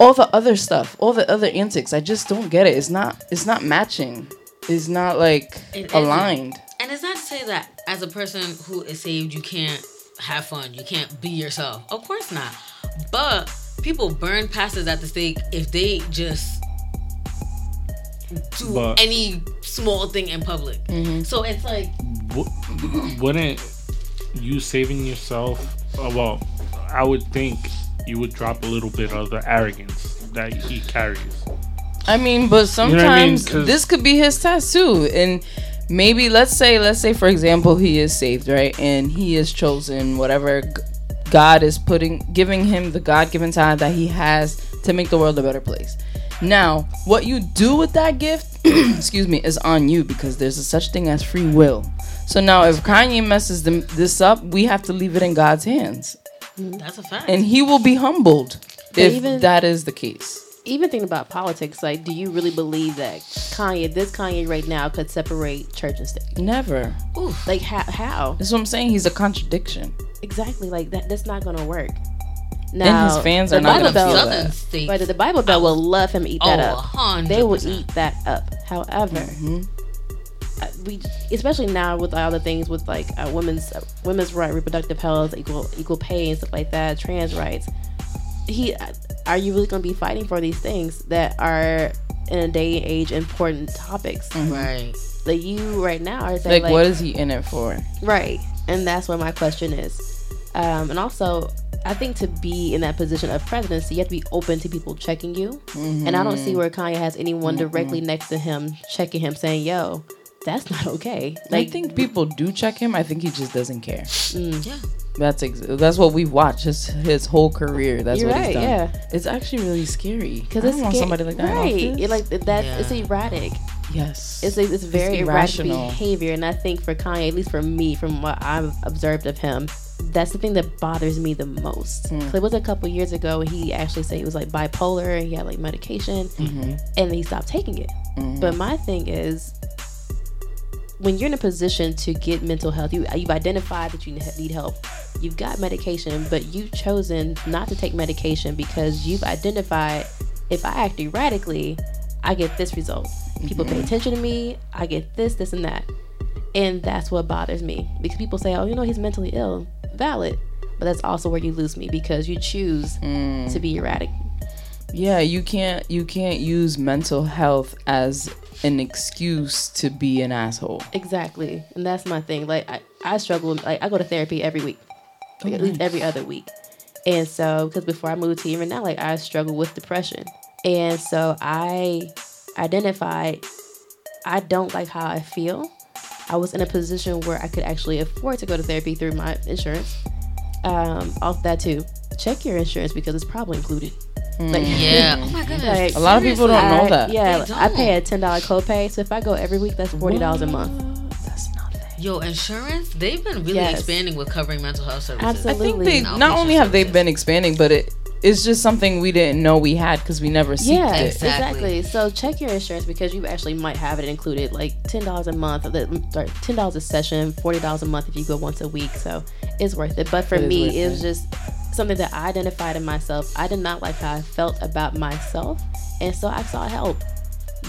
all the other stuff, all the other antics, I just don't get it. It's not it's not matching. It's not like It isn't. aligned. And it's not to say that as a person who is saved, you can't have fun. You can't be yourself. Of course not. But people burn pastors at the stake if they just do But- any small thing in public. So it's like W- wouldn't you saving yourself? Uh, well, I would think you would drop a little bit of the arrogance that he carries. I mean, but know I mean? this could be his test too. And maybe let's say let's say for example he is saved, right? And he is chosen whatever God is putting giving him the God-given time that he has to make the world a better place. Now, what you do with that gift, [CLEARS THROAT] excuse me, is on you because there's a such thing as free will. So now if Kanye messes them, this up, we have to leave it in God's hands. That's a fact. And he will be humbled if even- that is the case. Even thinking about politics, like, do you really believe that Kanye, this Kanye right now, could separate church and state? Never. Like, how? How That's what I'm saying. He's a contradiction. exactly? Like that. That's not gonna work. And Now, his fans are not gonna feel that. states. Right, the Bible Belt will love him eat that Oh, up. 100%. They will eat that up. However, Mm-hmm. Uh, we, especially now with all the things with like uh, women's uh, women's right, reproductive health, equal equal pay, and stuff like that, trans rights. He, uh, are you really going to be fighting for these things that are in a day and age important topics? Right. Like you right now are saying Like, like, what is he in it for? Right. And that's what my question is. Um, and also, I think to be in that position of presidency, you have to be open to people checking you. And I don't see where Kanye has anyone directly next to him checking him saying, yo, that's not okay. I think people do check him. I think he just doesn't care. Mm. Yeah. That's ex- that's what we've watched his his whole career. That's You're what right, he's done. yeah. It's actually really scary Because it's don't want sca- somebody like that. right? office. It, like that. It's erratic. yes, It's it's very erratic irrational. behavior, and I think for Kanye, at least for me, from what I've observed of him, that's the thing that bothers me the most. Hmm. 'Cause it was a couple years ago he actually said he was like bipolar and he had like medication, Mm-hmm. and he stopped taking it. Mm-hmm. But my thing is, when you're in a position to get mental health, you you've identified that you need help. You've got medication, but you've chosen not to take medication because you've identified if I act erratically, I get this result. People pay mm-hmm. attention to me, I get this, this, and that. And that's what bothers me because people say, oh, you know, he's mentally ill. Valid. But that's also where you lose me because you choose to mm. be erratic. Yeah. You can't you can't use mental health as an excuse to be an asshole. Exactly. And that's my thing. Like, I, I struggle, with- like, I go to therapy every week, like, at least every other week. And so, because before I moved here, and now, like, I struggle with depression. And so I identified I don't like how I feel. I was in a position where I could actually afford to go to therapy through my insurance. Um, off that too. Check your insurance because it's probably included. Mm. Like, Yeah. Mm. Oh my goodness. Like, A lot of people don't know I- that. Yeah, They I pay a ten dollar copay, so if I go every week, that's forty dollars a month. That's nothing. Yo, insurance, they've been really Yes. expanding with covering mental health services. Absolutely. I think they not only have they been expanding, but it it's just something we didn't know we had because we never see Yeah, it. Exactly. exactly. So check your insurance because you actually might have it included, like ten dollars a month. the- Sorry, ten dollars a session, forty dollars a month if you go once a week. So it's worth it. But for It is me, worth it was just something that I identified in myself. I did not like how I felt about myself, and so I sought help.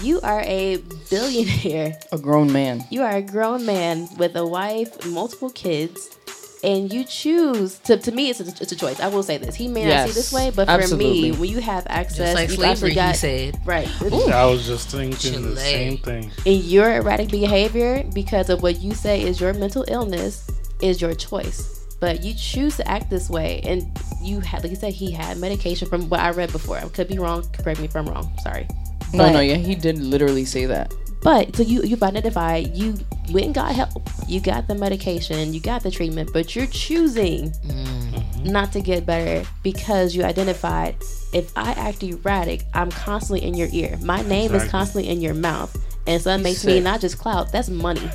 You are a billionaire. A grown man. You are a grown man with a wife, multiple kids, and you choose to. To me, it's a, it's a choice. I will say this. He may not see Yes, this way, but for absolutely. me, when you have access, Just like you've slavery, he got said. right. I was just thinking the same thing. And your erratic behavior, because of what you say is your mental illness, is your choice. But you choose to act this way, and you had, like you said, he had medication from what I read before. I could be wrong. Correct me if I'm wrong. Sorry. No, But- no, yeah, he did literally say that. But so you you've identified you went and got help. You got the medication, you got the treatment, but you're choosing mm-hmm. not to get better because you identified if I act erratic, I'm constantly in your ear. My name is constantly in your mouth. And so that makes me not just clout, that's money.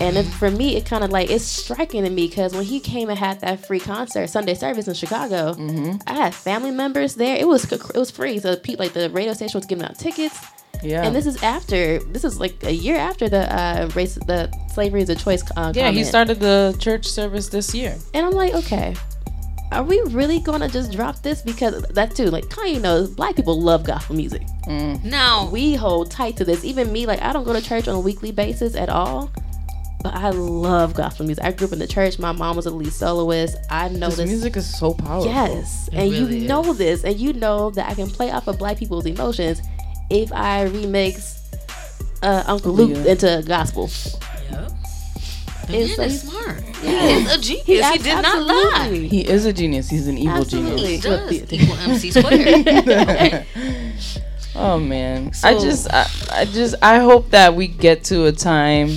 And it, for me, it kind of like it's striking to me because when he came and had that free concert Sunday service in Chicago, I had family members there. It was it was free, so people like the radio station was giving out tickets. Yeah. And this is after this is like a year after the uh, race the slavery is a choice. Uh, yeah, he started the church service this year. and I'm like, okay, are we really gonna just drop this because that too? Like Kanye knows, black people love gospel music. No, We hold tight to this. Even me, like I don't go to church on a weekly basis at all. But I love gospel music. I grew up in the church. My mom was a lead soloist. I know This this. music is so powerful. Yes, and really you know this, and you know that I can play off of black people's emotions if I remix uh, Uncle Luke Yeah. into gospel. Yep. The It's is like- smart. Yeah. He is a genius. He, abs- did not lie. He is a genius. He's an evil Absolutely. genius. He does. Equal MC squared. [LAUGHS] Oh man. I just I, I just I hope that we get to a time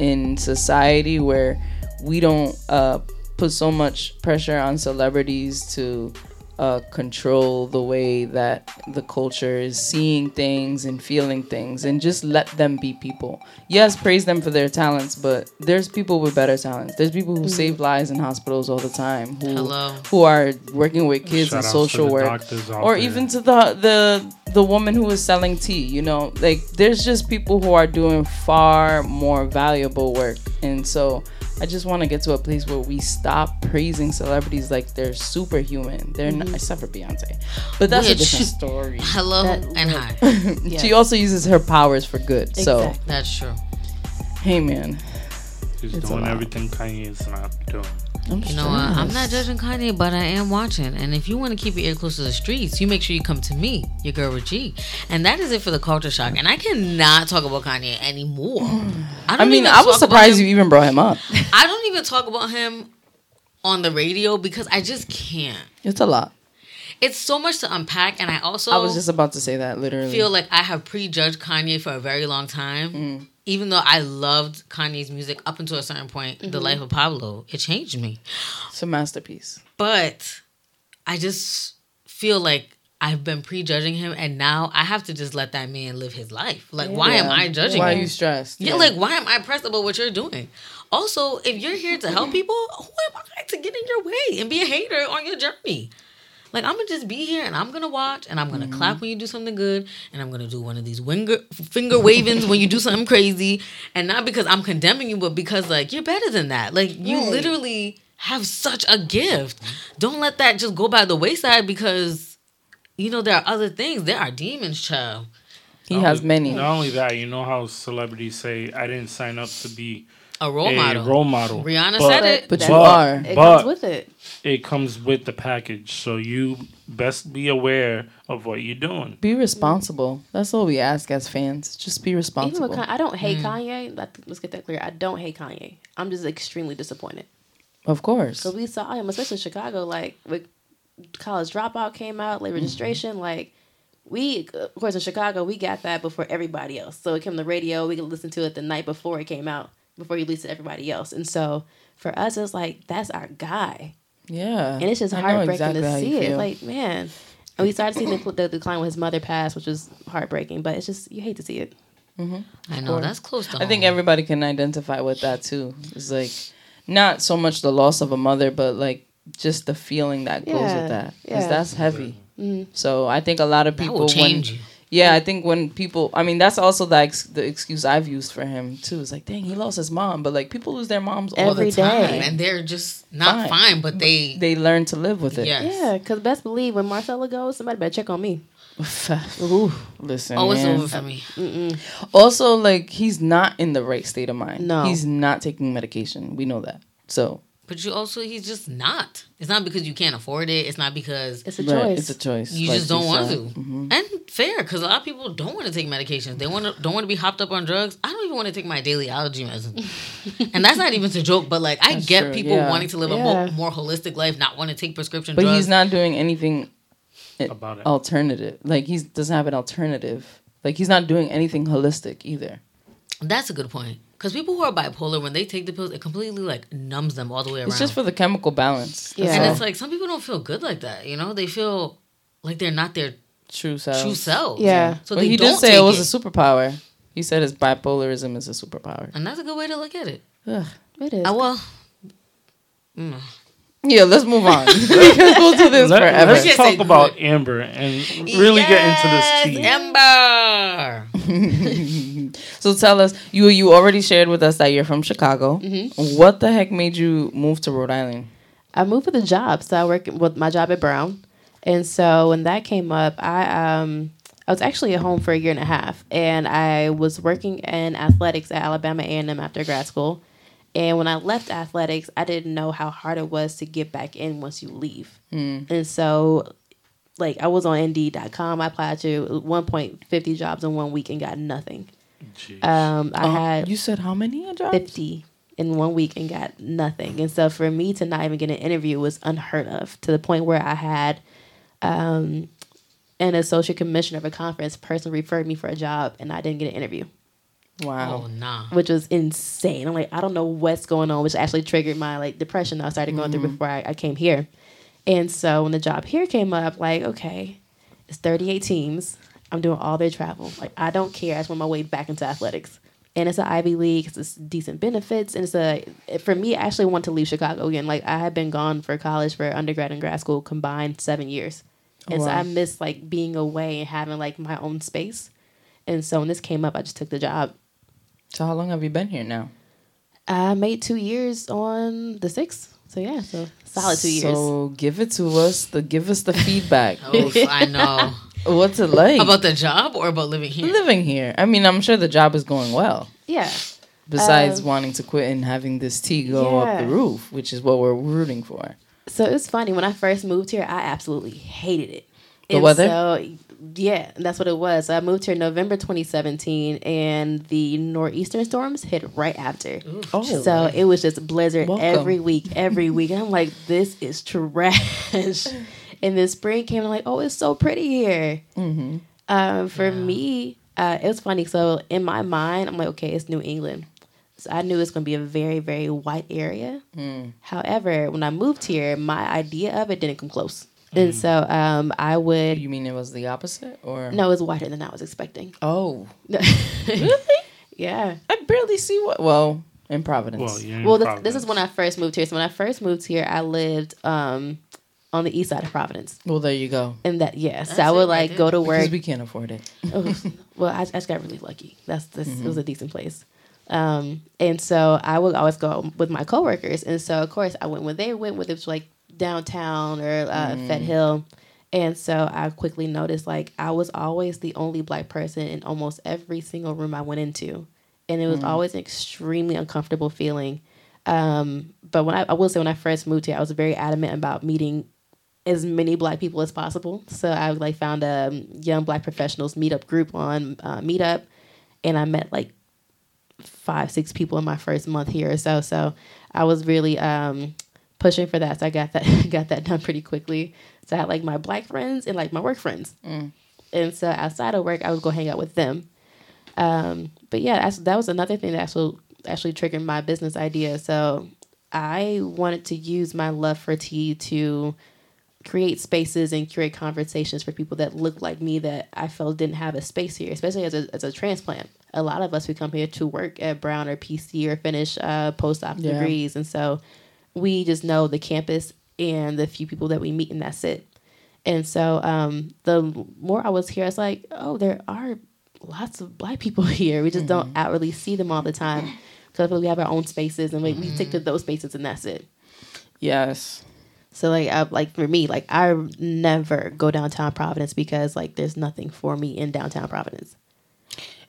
in society where we don't uh put so much pressure on celebrities to uh, control the way that the culture is seeing things and feeling things and just let them be people. Yes, praise them for their talents, but there's people with better talents. There's people who save lives in hospitals all the time who Hello. who are working with kids Shout in social work or there. even to the the the woman who is selling tea you know like there's just people who are doing far more valuable work and so i just want to get to a place where we stop praising celebrities like they're superhuman. They're not mm-hmm. except for beyonce. But that's a different [LAUGHS] story. Hello That- and hi. [LAUGHS] she also uses her powers for good so That's true. hey man. He's It's doing everything Kanye is not doing. I'm You know, what? I'm not judging Kanye, but I am watching. And if you want to keep your ear close to the streets, you make sure you come to me, your girl with G. And that is it for the culture shock. And I cannot talk about Kanye anymore. [SIGHS] I, i mean i was surprised you even brought him up [LAUGHS] I don't even talk about him on the radio because I just can't. it's a lot It's so much to unpack, and I also i was just about to say that literally feel like I have prejudged Kanye for a very long time. Mm. Even though I loved Kanye's music up until a certain point, The mm-hmm. Life of Pablo, it changed me. It's a masterpiece. But I just feel like I've been prejudging him, and now I have to just let that man live his life. Like, why am I judging Why are you stressed? Yeah, like why am I pressed about what you're doing? Also, if you're here to help people, who am I to get in your way and be a hater on your journey? Like I'm gonna just be here and I'm gonna watch and I'm gonna Mm-hmm. clap when you do something good and I'm gonna do one of these winger, finger wavings when you do something crazy and not because I'm condemning you but because like you're better than that. Like you Right. literally have such a gift. Don't let that just go by the wayside because you know there are other things. There are demons, child. he has Not many. Not only that, you know how celebrities say, "I didn't sign up to be A role a model. role model." Rihanna But- said it. But That- you are. It But- comes with it. It comes with the package, so you best be aware of what you're doing. Be responsible. That's all we ask as fans. Just be Even responsible. with Kanye, I don't Mm. hate Kanye. Let- Let's get that clear. I don't hate Kanye. I'm just extremely disappointed of course. because we saw him, especially in Chicago. Like with college dropout came out, Mm-hmm. late registration. Like we, of course, in Chicago, we got that before everybody else. So it came on the radio. We could listen to it the night before it came out, before you released it to everybody else. And so for us, it's like that's our guy. Yeah. and it's just heartbreaking exactly to see it. feel. Like, man, and we started seeing the, the decline when his mother passed, which was heartbreaking. But it's just you hate to see it. I know that's close to I think everybody can identify with that too. It's like not so much the loss of a mother, but like just the feeling that goes with that. Because yeah. that's heavy. Mhm. So I think a lot of that people will when change you. Yeah, I think when people, I mean, that's also the ex- the excuse I've used for him too. It's like, dang, he lost his mom, but like people lose their moms all Every the time. day. and they're just not Fine. fine, but they, They learn to live with it. Yes. Yeah, because best believe when Marcella goes, somebody better check on me. [LAUGHS] Ooh, Listen, oh, it's man. over for me. Also, like he's not in the right state of mind. No. he's not taking medication. We know that. So But you also, he's just not. It's not because you can't afford it. It's not because it's a right, choice. it's a choice. you like just don't you want said. to. Mhm. And fair, because a lot of people don't want to take medications. They want to don't want to be hopped up on drugs. I don't even want to take my daily allergy medicine, and that's not even to joke. But like, I That's get true, people yeah. wanting to live a more, more holistic life, not want to take prescription But drugs. he's not doing anything About it. alternative. Like he doesn't have an alternative. Like he's not doing anything holistic either. That's a good point. Because people who are bipolar, when they take the pills, it completely like numbs them all the way around. It's just for the chemical balance. Yeah. and it's like some people don't feel good like that. You know, they feel like they're not their true self. true self. Yeah. So But they he don't did say it was it. a superpower. He said his bipolarism is a superpower. and that's a good way to look at it. Ugh. it is. Uh, well, mm. Yeah, let's move on. [LAUGHS] because we'll do this Let, forever. us talk about. Amber and really get into this Yes, tea. Ember. [LAUGHS] so tell us, you you already shared with us that you're from Chicago. Mm-hmm. What the heck made you move to Rhode Island? I moved for the job, so I work with my job at Brown, and so when that came up, I um I was actually at home for a year and a half, and I was working in athletics at Alabama A and M after grad school. And when I left athletics, I didn't know how hard it was to get back in once you leave. And so, like, I was on Indeed.com. I applied to 1.50 jobs in one week and got nothing. Jeez. Um, I Uh, had you said how many jobs? 50 in one week and got nothing. And so for me to not even get an interview was unheard of to the point where I had um, an associate commissioner of a conference person referred me for a job and I didn't get an interview, Wow. Oh nah. which was insane. I'm like, I don't know what's going on, which actually triggered my like depression that I started going through before I, I came here. And so when the job here came up, like, okay, it's 38 teams. I'm doing all their travel. Like, I don't care. I just want my way back into athletics. And it's an Ivy League. It's it's decent benefits. And it's a, for me, I actually want to leave Chicago again. Like, I had been gone for college for undergrad and grad school combined seven years. And so. I miss like being away and having like my own space. And so when this came up, I just took the job. So how long have you been here now? I made two years on the sixth. So yeah, so solid two years. So give it to us. The give us the feedback. [LAUGHS] Oof, I know. What's it like About the job or about living here? living here? I mean, I'm sure the job is going well. Yeah. Besides Um, wanting to quit and having this tea go up the roof, which is what we're rooting for. So it's funny when I first moved here, I absolutely hated it. The weather? So yeah, that's what it was. So I moved here in November 2017, and the northeastern storms hit right after. Oh, So it was just blizzard Welcome. every week, every week. And I'm like, this is trash. [LAUGHS] and then spring came, and I'm like, oh, it's so pretty here. hmm Um, for me, uh, it was funny. So in my mind, I'm like, okay, it's New England. So I knew it's going to be a very, very white area. However, when I moved here, my idea of it didn't come close. And so um, I would. You mean it was the opposite, or No, it was whiter than I was expecting. Oh, [LAUGHS] really? yeah. I barely see what. Well, in Providence. Well, yeah. in Well, this, this is when I first moved here. So when I first moved here, I lived um, on the east side of Providence. Well, there you go. And that, yeah. So I would like there. go to work. Because we can't afford it. [LAUGHS] Oh, well, I, I just got really lucky. That's this. It was a decent place. Um, and so I would always go with my coworkers. And so of course I went when they went, whether it was like downtown or uh, Fed Hill. And so I quickly noticed like I was always the only black person in almost every single room I went into, and it was always an extremely uncomfortable feeling. Um, but when I, I will say when I first moved here, I was very adamant about meeting as many black people as possible. So I like found a young black professionals meetup group on uh, Meetup, and I met like five, six people in my first month here or so. So I was really um, pushing for that. So I got that [LAUGHS] got that done pretty quickly. So I had like my black friends and like my work friends, and so outside of work, I would go hang out with them. Um, but yeah, that was another thing that actually actually triggered my business idea. So I wanted to use my love for tea to create spaces and curate conversations for people that look like me that I felt didn't have a space here, especially as a, as a transplant. A lot of us we come here to work at Brown or PC or finish uh, post op Yeah. degrees, and so we just know the campus and the few people that we meet, and that's it. And so um, the more I was here, I was like, oh, there are lots of black people [LAUGHS] here. We just don't outwardly see them all the time because we have our own spaces and we, we stick to those spaces, and that's it. Yes. So like I, like for me, like I never go downtown Providence because like there's nothing for me in downtown Providence.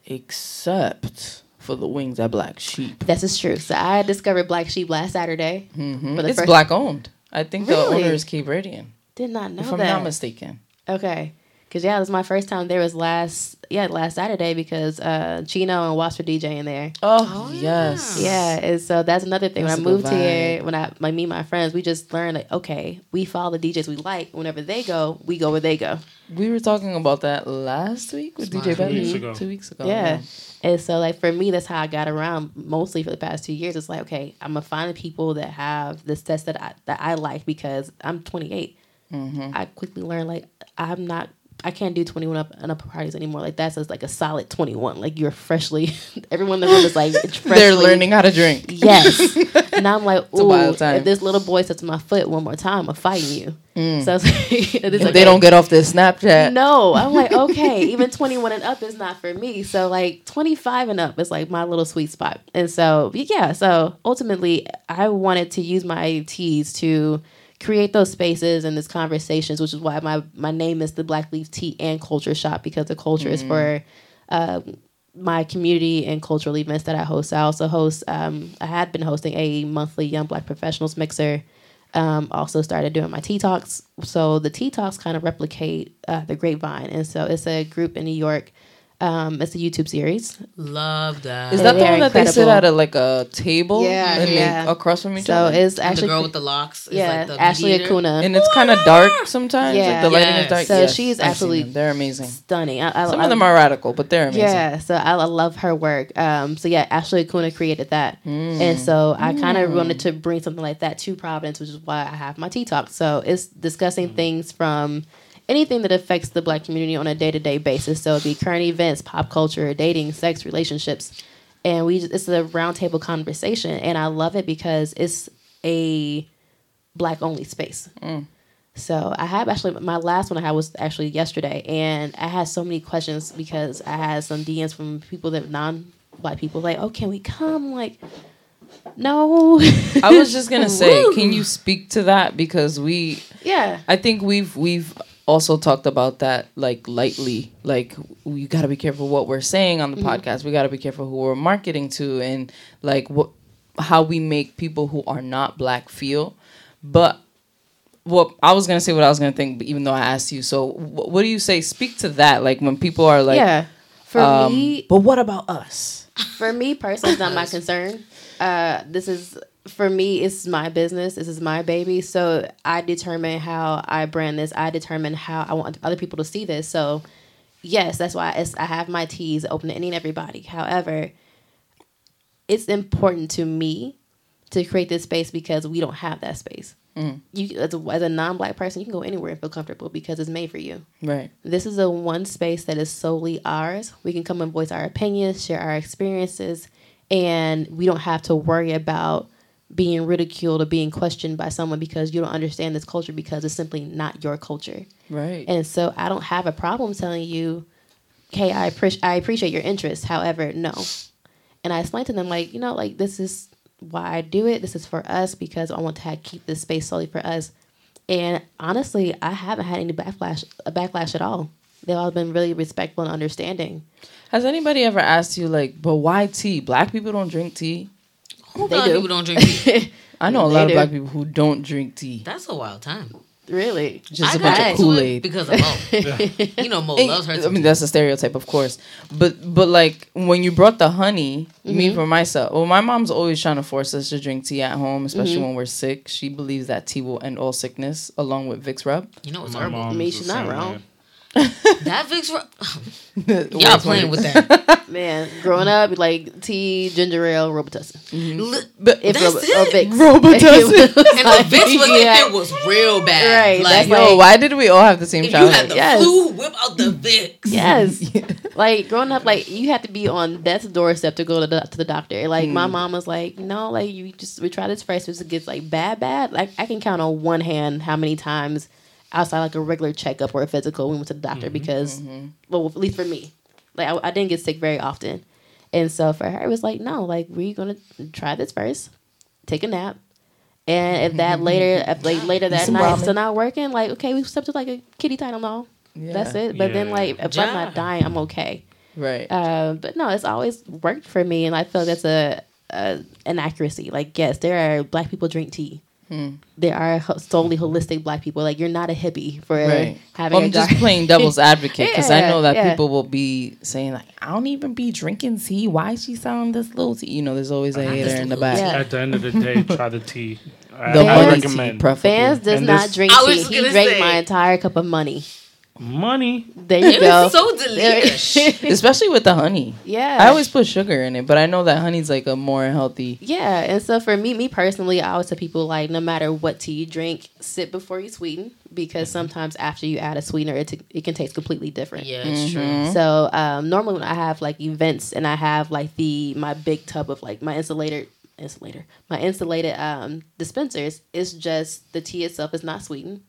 Except for the wings at Black Sheep. This is true. So I discovered Black Sheep last Saturday. hmm It's first- black owned. I think Really? the owner is Cape Verdean, Did not know if I'm not mistaken. okay. Cause yeah, it was my first time there was last yeah last Saturday because uh Chino and Wasp were DJing there. Oh, yes. Yeah, and so that's another thing. That's when I good moved here, when I like me and my friends, we just learned like okay, we follow the DJs we like. Whenever they go, we go where they go. We were talking about that last week with DJ Two Benny. weeks ago. Two weeks ago. yeah. And so like for me, that's how I got around mostly for the past two years. It's like okay, I'm gonna find the people that have the sets that I that I like because I'm 28. Mm-hmm. I quickly learned like I'm not. I can't do 21 up and up parties anymore. Like that's just like a solid 21. Like you're freshly. [LAUGHS] everyone in the room is like freshly, They're learning how to drink. Yes. [LAUGHS] and I'm like, ooh, if this little boy touches my foot one more time, I'm fighting you. Mm. So [LAUGHS] it's like, okay. they don't get off their Snapchat. No, I'm like, okay, even 21 and up is not for me. So like 25 and up is like my little sweet spot. And so yeah, so ultimately I wanted to use my teas to create those spaces and these conversations, which is why my my name is the Black Leaf Tea and Culture Shop because the culture is for uh, my community and cultural events that I host. I also host. Um, I had been hosting a monthly Young Black Professionals mixer. Um, also started doing my tea talks. So the tea talks kind of replicate uh, the Grapevine, and so it's a group in New York. Um, it's a YouTube series. Love that. Is that the they're one that they sit at a like a table? Yeah, and yeah. They, across from each So other. it's And actually the girl with the locks. Is yeah, like the Ashley mediator. Akunna. and it's kind of dark sometimes. Yeah. like the lighting Yes. is dark. So Yes, she's I've absolutely they're amazing. stunning. I, I, Some I- of them are radical, but they're amazing. Yeah, so I, I love her work. Um, so yeah, Ashley Akunna created that, and so I kind of wanted to bring something like that to Providence, which is why I have my tea talk. So it's discussing things from anything that affects the Black community on a day to day basis. So it'd be current events, pop culture, dating, sex, relationships, and we just, it's a roundtable conversation, and I love it because it's a Black only space. Mm. So I have actually my last one I had was actually yesterday, and I had so many questions because I had some DMs from people that non black people like, oh, can we come? Like, no. I was just gonna [LAUGHS] say, can you speak to that because we, yeah. I think we've we've also talked about that like lightly. Like we got to be careful what we're saying on the Mm-hmm. podcast. We got to be careful who we're marketing to, and like what how we make people who are not black feel. But what I was gonna say, what I was gonna think, but even though I asked you, so wh- what do you say? Speak to that. Like when people are like, yeah. For um, me, but what about us? for me personally, it's not my [LAUGHS] concern. Uh, this is for me. It's my business. This is my baby. So I determine how I brand this. I determine how I want other people to see this. So yes, that's why I have my teas open to any and everybody. However, it's important to me to create this space because we don't have that space. Mm. You as a, as a non-black person, you can go anywhere and feel comfortable because it's made for you. Right. This is a one space that is solely ours. We can come and voice our opinions, share our experiences, and we don't have to worry about being ridiculed or being questioned by someone because you don't understand this culture because it's simply not your culture. Right. And so I don't have a problem telling you, "Hey, I appreciate I appreciate your interest. However, no." And I explained to them like, you know, like this is why I do it. This is for us because I want to keep this space solely for us. And honestly, I haven't had any backlash a backlash at all. They've all been really respectful and understanding. Has anybody ever asked you like, but why tea? Black people don't drink tea. Who They black do. people don't drink tea? [LAUGHS] I know a They lot of black people who don't drink tea. That's a wild time. Really? Just I a bunch of Kool Aid. because of Mo. [LAUGHS] you know, Mo Hey, loves her. I mean, tea. that's a stereotype, of course. But but like when you brought the honey, me mm-hmm. for myself. Well, my mom's always trying to force us to drink tea at home, especially mm-hmm. when we're sick. She believes that tea will end all sickness, along with Vicks Rub. You know, it's My herbal. I mean, she's not wrong. way. [LAUGHS] That Vicks, Ru- oh. [LAUGHS] y'all playing with that? [LAUGHS] Man, growing up, like tea, ginger ale, Robitussin. Mm-hmm. Li- But If That's Rob- it. or Vicks. Robitussin. Was and like- the Vicks was yeah. if it was real bad. Right, Like, that's Yo, why did we all have the same if you had the Yes. flu, whip out the Vicks. Yes. Like growing up, like you had to be on death's doorstep to go to the, to the doctor. Like my mm. mom was like, no, like you just we try this first. If it gets like bad, bad, like I can count on one hand how many times outside like a regular checkup or a physical we went to the doctor because, well, at least for me, like I, I didn't get sick very often, and so for her it was like, no, like we're gonna try this first, take a nap. And if that [LAUGHS] later, if like later that night ramen. still not working, like okay, we stepped to like a kitty Tylenol. That's it. But then like if Yeah. I'm not dying, I'm okay. Right. Uh, but no, it's always worked for me, and I feel that's a, a an accuracy. Like yes, there are black people drink tea. Hmm. There are solely holistic black people. Like you're not a hippie for Right. having Well, a I'm just playing devil's advocate because I [LAUGHS] know that yeah. people will be saying like, "I don't even be drinking tea. Why is she selling this little tea?" You know, there's always a Not hater in the back. Yeah. At the end of the day, [LAUGHS] try the tea. I, The I money recommend tea, preferably. Fans does And not this- drink tea. He drank say- my entire cup of money. Money. There you It go. was so delicious. [LAUGHS] especially with the honey. yeah. I always put sugar in it, but I know that honey's like a more healthy. Yeah, and so for me, me personally, I always tell people like, no matter what tea you drink, sip before you sweeten because sometimes after you add a sweetener, it, t- it can taste completely different. yeah, it's Mm-hmm. true. So um, normally when I have like events and I have like the my big tub of like my insulator insulator my insulated um, dispensers, it's just the tea itself is not sweetened,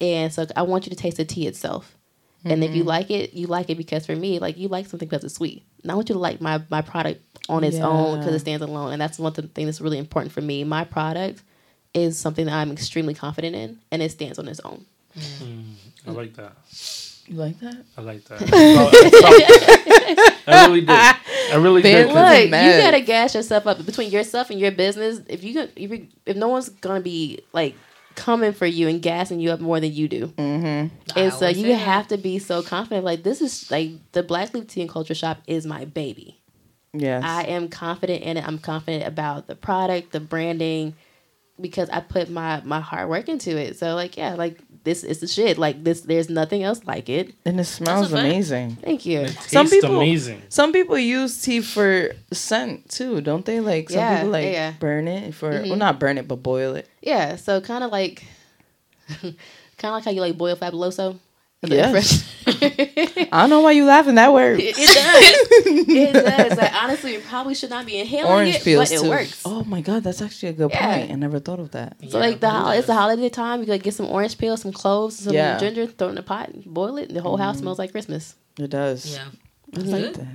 and so I want you to taste the tea itself. And if you mm-hmm. like it, you like it because for me, like you like something because it's sweet. And I want you to like my my product on its own because it stands alone, and that's one thing that's really important for me. My product is something that I'm extremely confident in, and it stands on its own. Mm-hmm. I like that. You like that? I like that. I felt- [LAUGHS] I really did. I really Fan did. look. 'cause Look, you mad. gotta gas yourself up between yourself and your business. If you if, you, if no one's gonna be like coming for you and gassing you up more than you do, Mm-hmm. I and so you say that. have to be so confident. Like this is like the Black Leaf Tea and Culture Shop is my baby. Yes. I am confident in it. I'm confident about the product, the branding, because I put my my hard work into it. So like yeah, like this is the shit. Like this, there's nothing else like it. and it smells amazing. Thank you. It Some people- amazing. Some people use tea for scent too, don't they? Like some Yeah, people like yeah. burn it for Mhm. well not burn it but boil it. Yeah, so kind of like, [LAUGHS] kind of like how you like boil fabuloso. Yes. [LAUGHS] [LAUGHS] I don't know why you laughing that word. It does. it [LAUGHS] does. Like honestly, you probably should not be inhaling Orange it, peels but it too. works. Oh my god, that's actually a good Yeah. point. I never thought of that. So like the hol- it's the holiday time. You gotta get some orange peel, some cloves, some Yeah. ginger, throw it in a pot, boil it, and the whole house mm-hmm. smells like Christmas. It does. Yeah. I That's like that.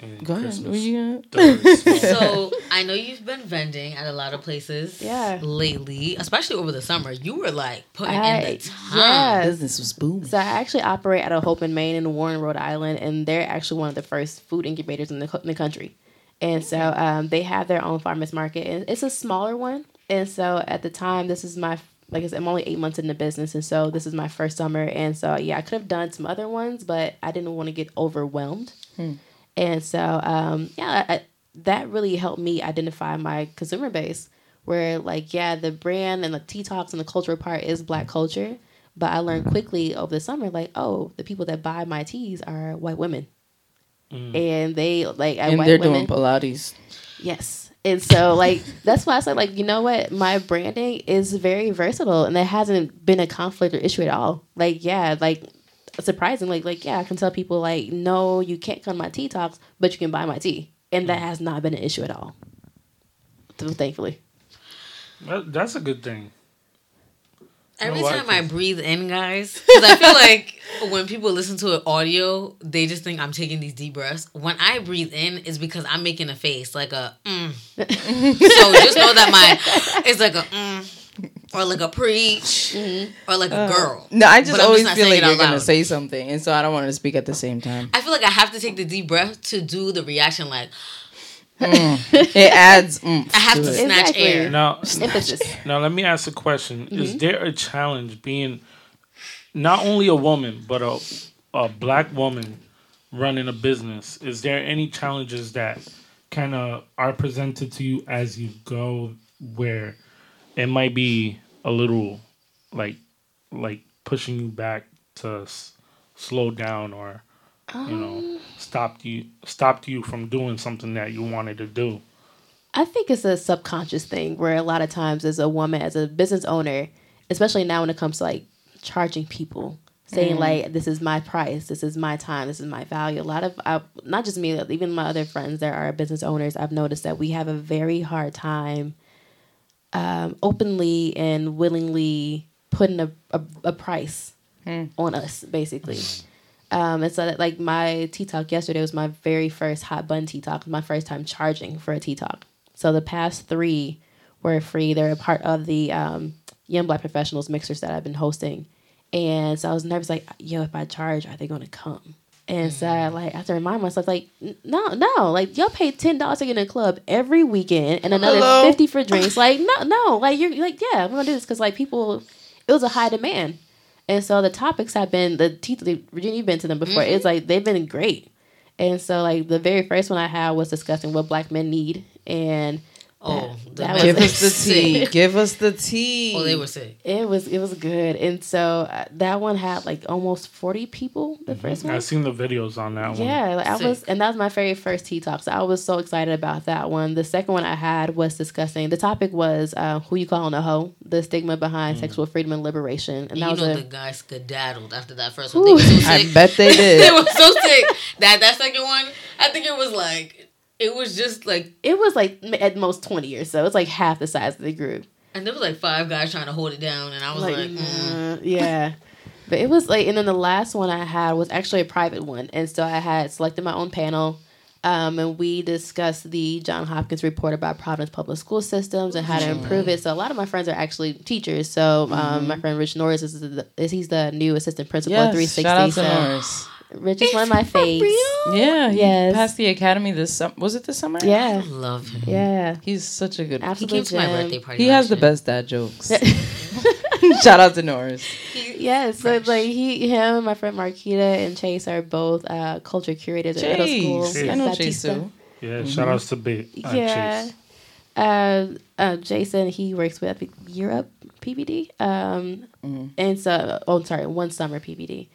And Go ahead. Christmas What you gonna- [LAUGHS] [LAUGHS] So I know you've been vending at a lot of places Yeah. lately, especially over the summer. You were like putting in the time. yeah. Business was booming. So I actually operate out of Hope & Main and Warren, Rhode Island, and they're actually one of the first food incubators in the, in the country. And so um, they have their own farmers market, and it's a smaller one. And so at the time, this is my like I said, I'm only eight months in the business, and so this is my first summer. And so yeah, I could have done some other ones, but I didn't want to get overwhelmed. And so um, yeah, I, that really helped me identify my consumer base. Where like yeah, the brand and the tea talks and the cultural part is Black culture, But I learned quickly over the summer, like, oh, the people that buy my teas are white women, and they like and white they're women. doing Pilates. Yes. And so like that's why I said like you know what my branding is very versatile and there hasn't been a conflict or issue at all. Like yeah, like surprisingly like yeah I can tell people like no you can't come to my tea talks but you can buy my tea and that has not been an issue at all. So thankfully. That, that's a good thing. Every I like time I this. breathe in, guys, because I feel [LAUGHS] like when people listen to an audio, they just think I'm taking these deep breaths. When I breathe in, it's because I'm making a face like a mm. [LAUGHS] so just know that my it's like a mm, or like a preach mm-hmm. or like a uh, girl. No, I just But always not feel like it out you're gonna say something, and so I don't want to speak at the same time. I feel like I have to take the deep breath to do the reaction. Like mm. It [LAUGHS] adds. oomph I have to it. snatch Exactly. air. Now, Emphasis. now let me ask a question: Is Mm-hmm. there a challenge being not only a woman but a a black woman running a business? Is there any challenges that kind of are presented to you as you go, where it might be a little like like pushing you back to s- slow down or you know um. stopped you stopped you from doing something that you wanted to do? I think it's a subconscious thing where a lot of times as a woman, as a business owner, especially now when it comes to like charging people, saying mm. like, this is my price, this is my time, this is my value. A lot of, I, not just me, even my other friends that are business owners, I've noticed that we have a very hard time um, openly and willingly putting a, a, a price on us, basically. Um, and so that like my tea talk yesterday was my very first hot bun tea talk, my first time charging for a tea talk. So the past three were free. They're a part of the um, Young Black Professionals mixers that I've been hosting. And so I was nervous, like, yo, if I charge, are they going to come? And so I like I have to remind myself, like, no, no, like y'all pay ten dollars to get in a club every weekend and another Hello? fifty for drinks. [LAUGHS] Like, no, no, like you're like, yeah, we're gonna do this because like people, it was a high demand. And so the topics have been the teeth. Virginia, you've been to them before. It's mm-hmm. like they've been great. And so like the very first one I had was discussing what black men need, and Oh, the that Give were us the tea. [LAUGHS] Give us the tea. Oh, they were sick. it was it was good. And so uh, that one had like almost forty people. The first one. I've seen the videos on that one. Yeah, like I was, and that was my very first tea talk. So I was so excited about that one. The second one I had was discussing. The topic was uh, who you calling a hoe, the stigma behind sexual freedom and liberation, and And that you was know a the guys skedaddled after that first one. They were so sick. I bet they [LAUGHS] did. they were so sick. That that second one, I think it was like it was just like, it was like at most twenty or so. It's like half the size of the group. and there was like five guys trying to hold it down, and I was like, like, mm. uh, yeah. But it was like, and then the last one I had was actually a private one, and so I had selected my own panel, um, and we discussed the John Hopkins report about Providence public school systems and how to improve it. So a lot of my friends are actually teachers. So um, my friend Rich Norris is, the, is he's the new assistant principal at 360. shout out to so Norris. Rich is one of my faves. Yeah, he Yes. passed the academy this summer. Was it this summer? Yeah, I love him. yeah, He's such a good. He absolute came to my birthday party. He has last the best dad jokes. [LAUGHS] [LAUGHS] Shout out to Norris. Yeah, so like he, him, and my friend Marquita and Chase are both uh, culture curators at middle school. Chase. I know Chase too. Yeah, shout outs to Big uh, Yeah. Chase. Uh, uh, Jason, he works with Europe PVD. Um, and so, oh, sorry, one summer PVD.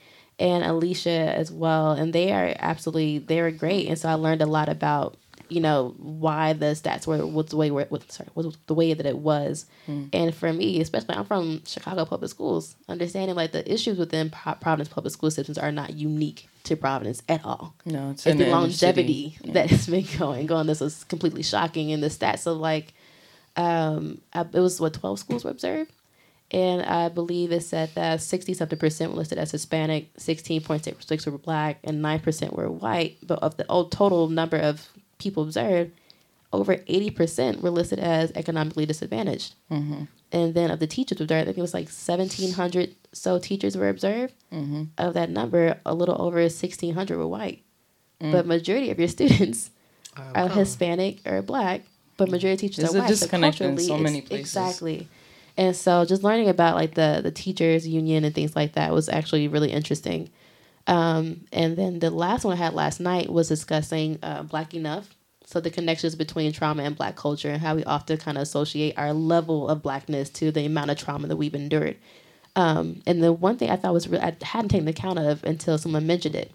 And Alicia as well. And they are absolutely, they were great. And so I learned a lot about, you know, why the stats were what's the way, were- what, sorry, was the way that it was. And for me, especially, I'm from Chicago public schools, understanding like the issues within Pro- Providence public school systems are not unique to Providence at all No, it's, it's the longevity city. that has been going going. This was completely shocking. And the stats of like, um, I, it was what twelve schools were observed, and I believe it said that sixty something percent were listed as Hispanic, sixteen point six were black, and nine percent were white. But of the old total number of people observed, over eighty percent were listed as economically disadvantaged. Mm-hmm. And then of the teachers observed, I think it was like seventeen hundred so teachers were observed. Mm-hmm. Of that number, a little over sixteen hundred were white mm. but majority of your [LAUGHS] students are Hispanic or black, but majority of teachers There's are a white. disconnect in so many places. Exactly. And so just learning about like the the teachers union and things like that was actually really interesting. Um, and then the last one I had last night was discussing uh, Black Enough. So the connections between trauma and black culture and how we often kind of associate our level of blackness to the amount of trauma that we've endured. Um, and the one thing I thought was re- I hadn't taken account of until someone mentioned it.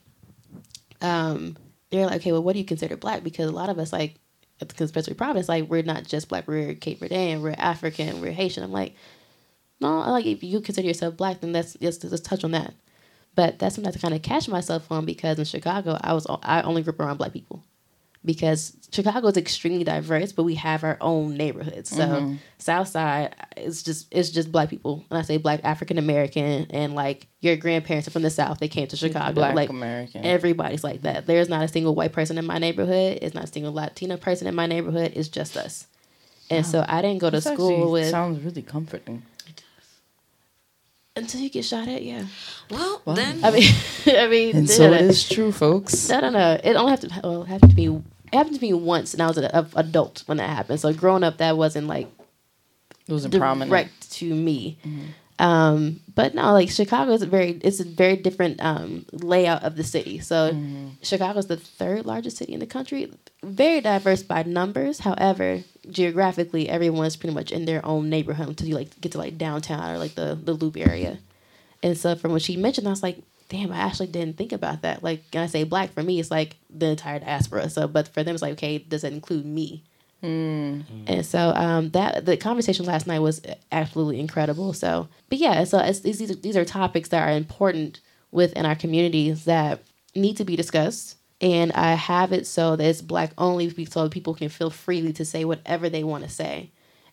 Um, they're like, okay, well, what do you consider black? Because a lot of us, like, at the Conspiracy Province, like, we're not just black. We're Cape Verdean, we're African, we're Haitian. I'm like, no, I like, if you consider yourself black, then let's just, just touch on that. But that's something I kind of catch myself on because in Chicago, I was I only grew up around black people because Chicago is extremely diverse, but we have our own neighborhoods. So Mm-hmm. South Side is just it's just black people. And I say black African American and like your grandparents are from the South, they came to Chicago. Black like American. everybody's like that. There's not a single white person in my neighborhood. It's not a single Latina person in my neighborhood. It's just us. And so I didn't go to This school with sounds really comforting. until you get shot at. Yeah, Well, then I mean, [LAUGHS] I mean, And [LAUGHS] so it is true, folks. No, no, no. It only have to. Well, have to be. It happened to me once, and I was an a- adult when that happened. So growing up, that wasn't like It wasn't direct prominent. to me. Um, but no, like Chicago is a very it's a very different um, layout of the city. So Chicago is the third largest city in the country. Very diverse by numbers. However, geographically, everyone's pretty much in their own neighborhood until you like get to like downtown or like the the Loop area. And so from what she mentioned, I was like, damn, I actually didn't think about that. Like, when I say black for me, it's like the entire diaspora. So, but for them, it's like, okay, does that include me? And so um, that the conversation last night was absolutely incredible. So, but yeah, so it's, these these these are topics that are important within our communities that need to be discussed. And I have it so that it's black only, so people can feel freely to say whatever they want to say.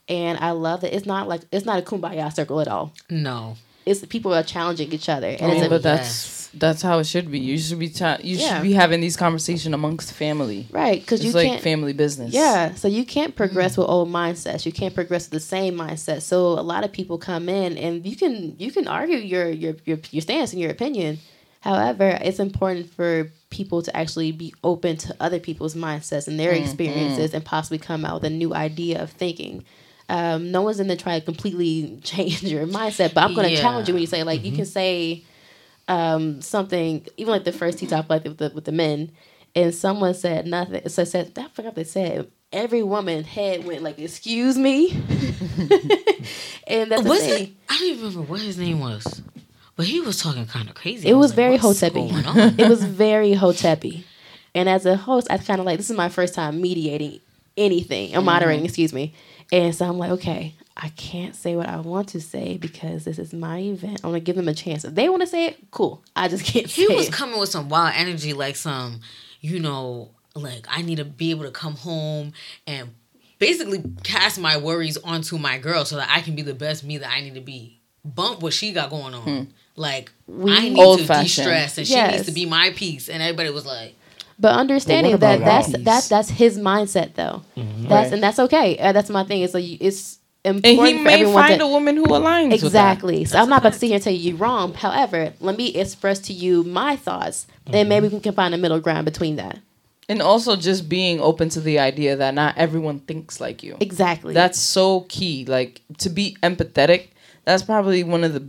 And I love that it's not like it's not a kumbaya circle at all. no. It's people are challenging each other, and I mean, oh, a, but that's that's how it should be. You should be ta- you Yeah. should be having these conversations amongst family. right because It's you like can't family business. Yeah, so you can't progress mm. with old mindsets. You can't progress with the same mindset. So a lot of people come in, and you can you can argue your your your, your stance and your opinion. However, it's important for people to actually be open to other people's mindsets and their mm, experiences, mm. and possibly come out with a new idea of thinking. Um, no one's in there trying to completely [LAUGHS] change your mindset, but I'm going to Yeah. challenge you when you say like you can say um, something, even like the first tea talk like with the with the men, and someone said nothing. So I said I forgot what they said. Every woman head went like, "Excuse me," [LAUGHS] and that's the Was it? I don't even remember what his name was, but he was talking kind of crazy. It I was like, very "What's hotepi. going [LAUGHS] on?" it was very hotepi. And as a host, I kind of like this is my first time mediating anything or moderating, excuse me. And so I'm like, okay, I can't say what I want to say because this is my event. I'm gonna give them a chance. If they want to say it, cool. I just [LAUGHS] can't He was it. coming with some wild energy, like some, you know, like I need to be able to come home and basically cast my worries onto my girl so that I can be the best me that I need to be. Bump what she got going on. Hmm. Like I need to Old-fashioned. de-stress and she needs to be my piece. And everybody was like, But understanding But that about that's that's that's his mindset though. That's Right. and that's okay. Uh, that's my thing. It's like it's and important he for may everyone find to a woman who aligns with that. exactly. So I'm not about to sit here and tell you you're wrong. However, let me express to you my thoughts, and maybe we can find a middle ground between that. And also just being open to the idea that not everyone thinks like you. Exactly. That's so key. Like to be empathetic, that's probably one of the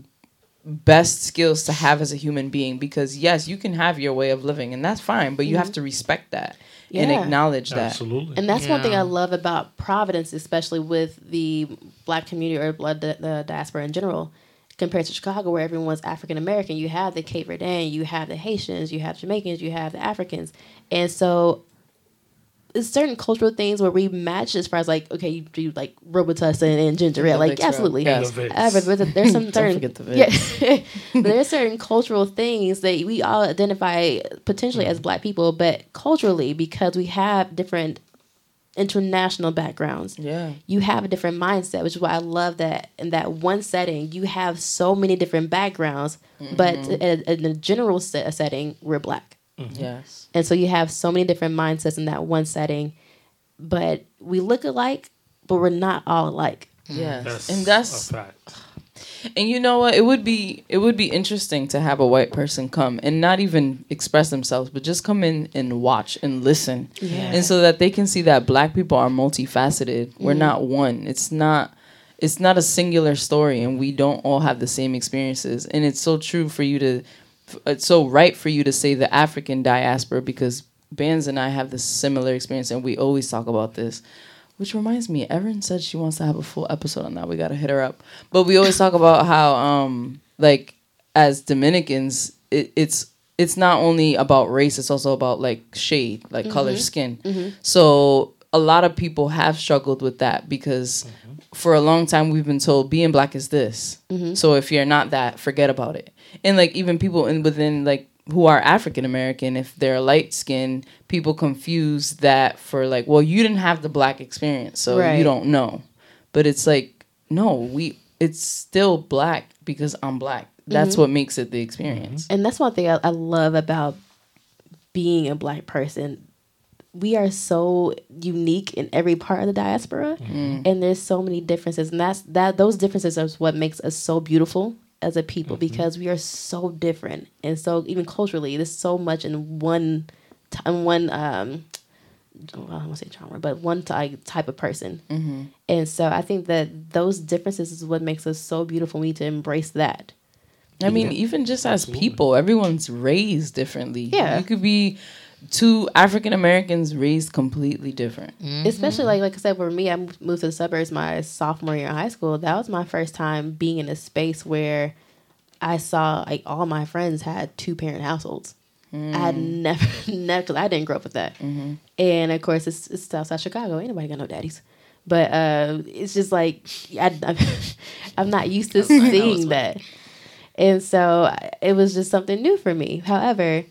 best skills to have as a human being because yes, you can have your way of living and that's fine, but you have mm-hmm. to respect that and acknowledge that. Absolutely. And that's one thing I love about Providence, especially with the black community or blood the, the diaspora in general, compared to Chicago, where everyone's African American. You have the Cape Verdean, you have the Haitians, you have Jamaicans, you have the Africans, and so there's certain cultural things where we match as far as like okay, you do like Robitussin and ginger ale, like Vicks absolutely. Yeah. And the Vicks. However, but there's some [LAUGHS] Don't certain forget the yeah, [LAUGHS] but there's certain cultural things that we all identify potentially as mm-hmm. black people, but culturally because we have different international backgrounds. Yeah. You have a different mindset, which is why I love that in that one setting you have so many different backgrounds, but mm-hmm. in, in a general set, setting we're black, Mm-hmm. Yes. and so you have so many different mindsets in that one setting, but we look alike, but we're not all alike. Yes. That's and that's a. And you know what? It would be it would be interesting to have a white person come and not even express themselves, but just come in and watch and listen. Yeah. And so that they can see that black people are multifaceted. We're mm-hmm. not one. It's not it's not a singular story and we don't all have the same experiences. And it's so true for you to it's so right for you to say the African diaspora because Bands and I have this similar experience and we always talk about this. Which reminds me, Erin said she wants to have a full episode on that. We gotta hit her up. But we always talk about how um like as Dominicans, it, it's it's not only about race; it's also about like shade, like color, mm-hmm. skin. Mm-hmm. So a lot of people have struggled with that because mm-hmm. for a long time we've been told being black is this. So if you're not that, forget about it. And like even people in within like who are African American, if they're light skinned, people confuse that for like, well, you didn't have the black experience, so Right. you don't know. But it's like, no, we it's still black because I'm black. That's mm-hmm. what makes it the experience. and that's one thing I, I love about being a black person we are so unique in every part of the diaspora mm-hmm. and there's so many differences and that's that those differences is what makes us so beautiful as a people because we are so different and so even culturally there's so much in one t- in one um well, I don't want to say genre, but one ty- type of person. And so I think that those differences is what makes us so beautiful. We need to embrace that. I mean, even just as people, everyone's raised differently. Yeah. You could be two African Americans raised completely different. Mm-hmm. especially like like I said for me, I moved to the suburbs my sophomore year in high school. That was my first time being in a space where I saw like all my friends had two parent households. I had mm. never, [LAUGHS] never, because I didn't grow up with that. Mm-hmm. And of course, it's, it's outside Chicago. Ain't nobody got no daddies. But uh, it's just like [LAUGHS] I, [LAUGHS] I'm not used to seeing that. And so it was just something new for me. However,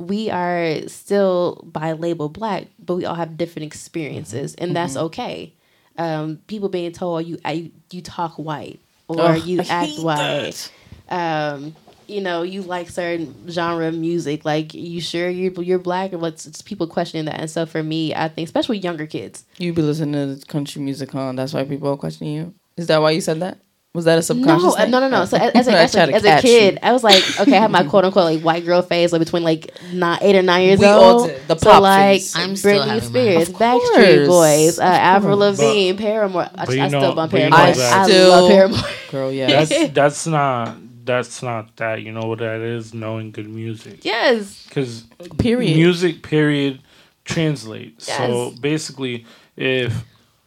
we are still by label black, but we all have different experiences, and that's okay. Um, people being told you I, you talk white or you I act white. Um, you know, you like certain genre of music. Like, you sure you're you're black? Or what's it's people questioning that? And so for me, I think especially younger kids. You be listening to country music, huh? That's why people are questioning you. Is that why you said that? Was that a subconscious? No, uh, thing? no, no, no. So as, [LAUGHS] as, a, I as, tried a, as a kid, you. I was like, okay, I had my quote unquote like white girl phase, like between like nine, eight or nine years We old. all did. The so pop like. I'm Britney having Spears, Backstreet. Boys, uh, Of Avril course. Lavigne, Paramore. I, but you I know- still bump but you Paramore. know I, that- I Still- love Paramore. girl. Yeah, That's [LAUGHS] that's not that's not that. You know what that is? Knowing good music. yes. Because Period. music period translate. So basically, if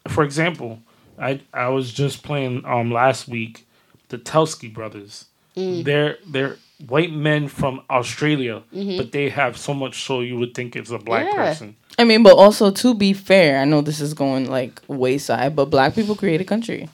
for example, I I was just playing um last week the Teskey brothers. Mm. They're they're white men from Australia, Mm-hmm. but they have so much so you would think it's a black Yeah. person. I mean, but also to be fair, I know this is going like wayside, but black people create a country,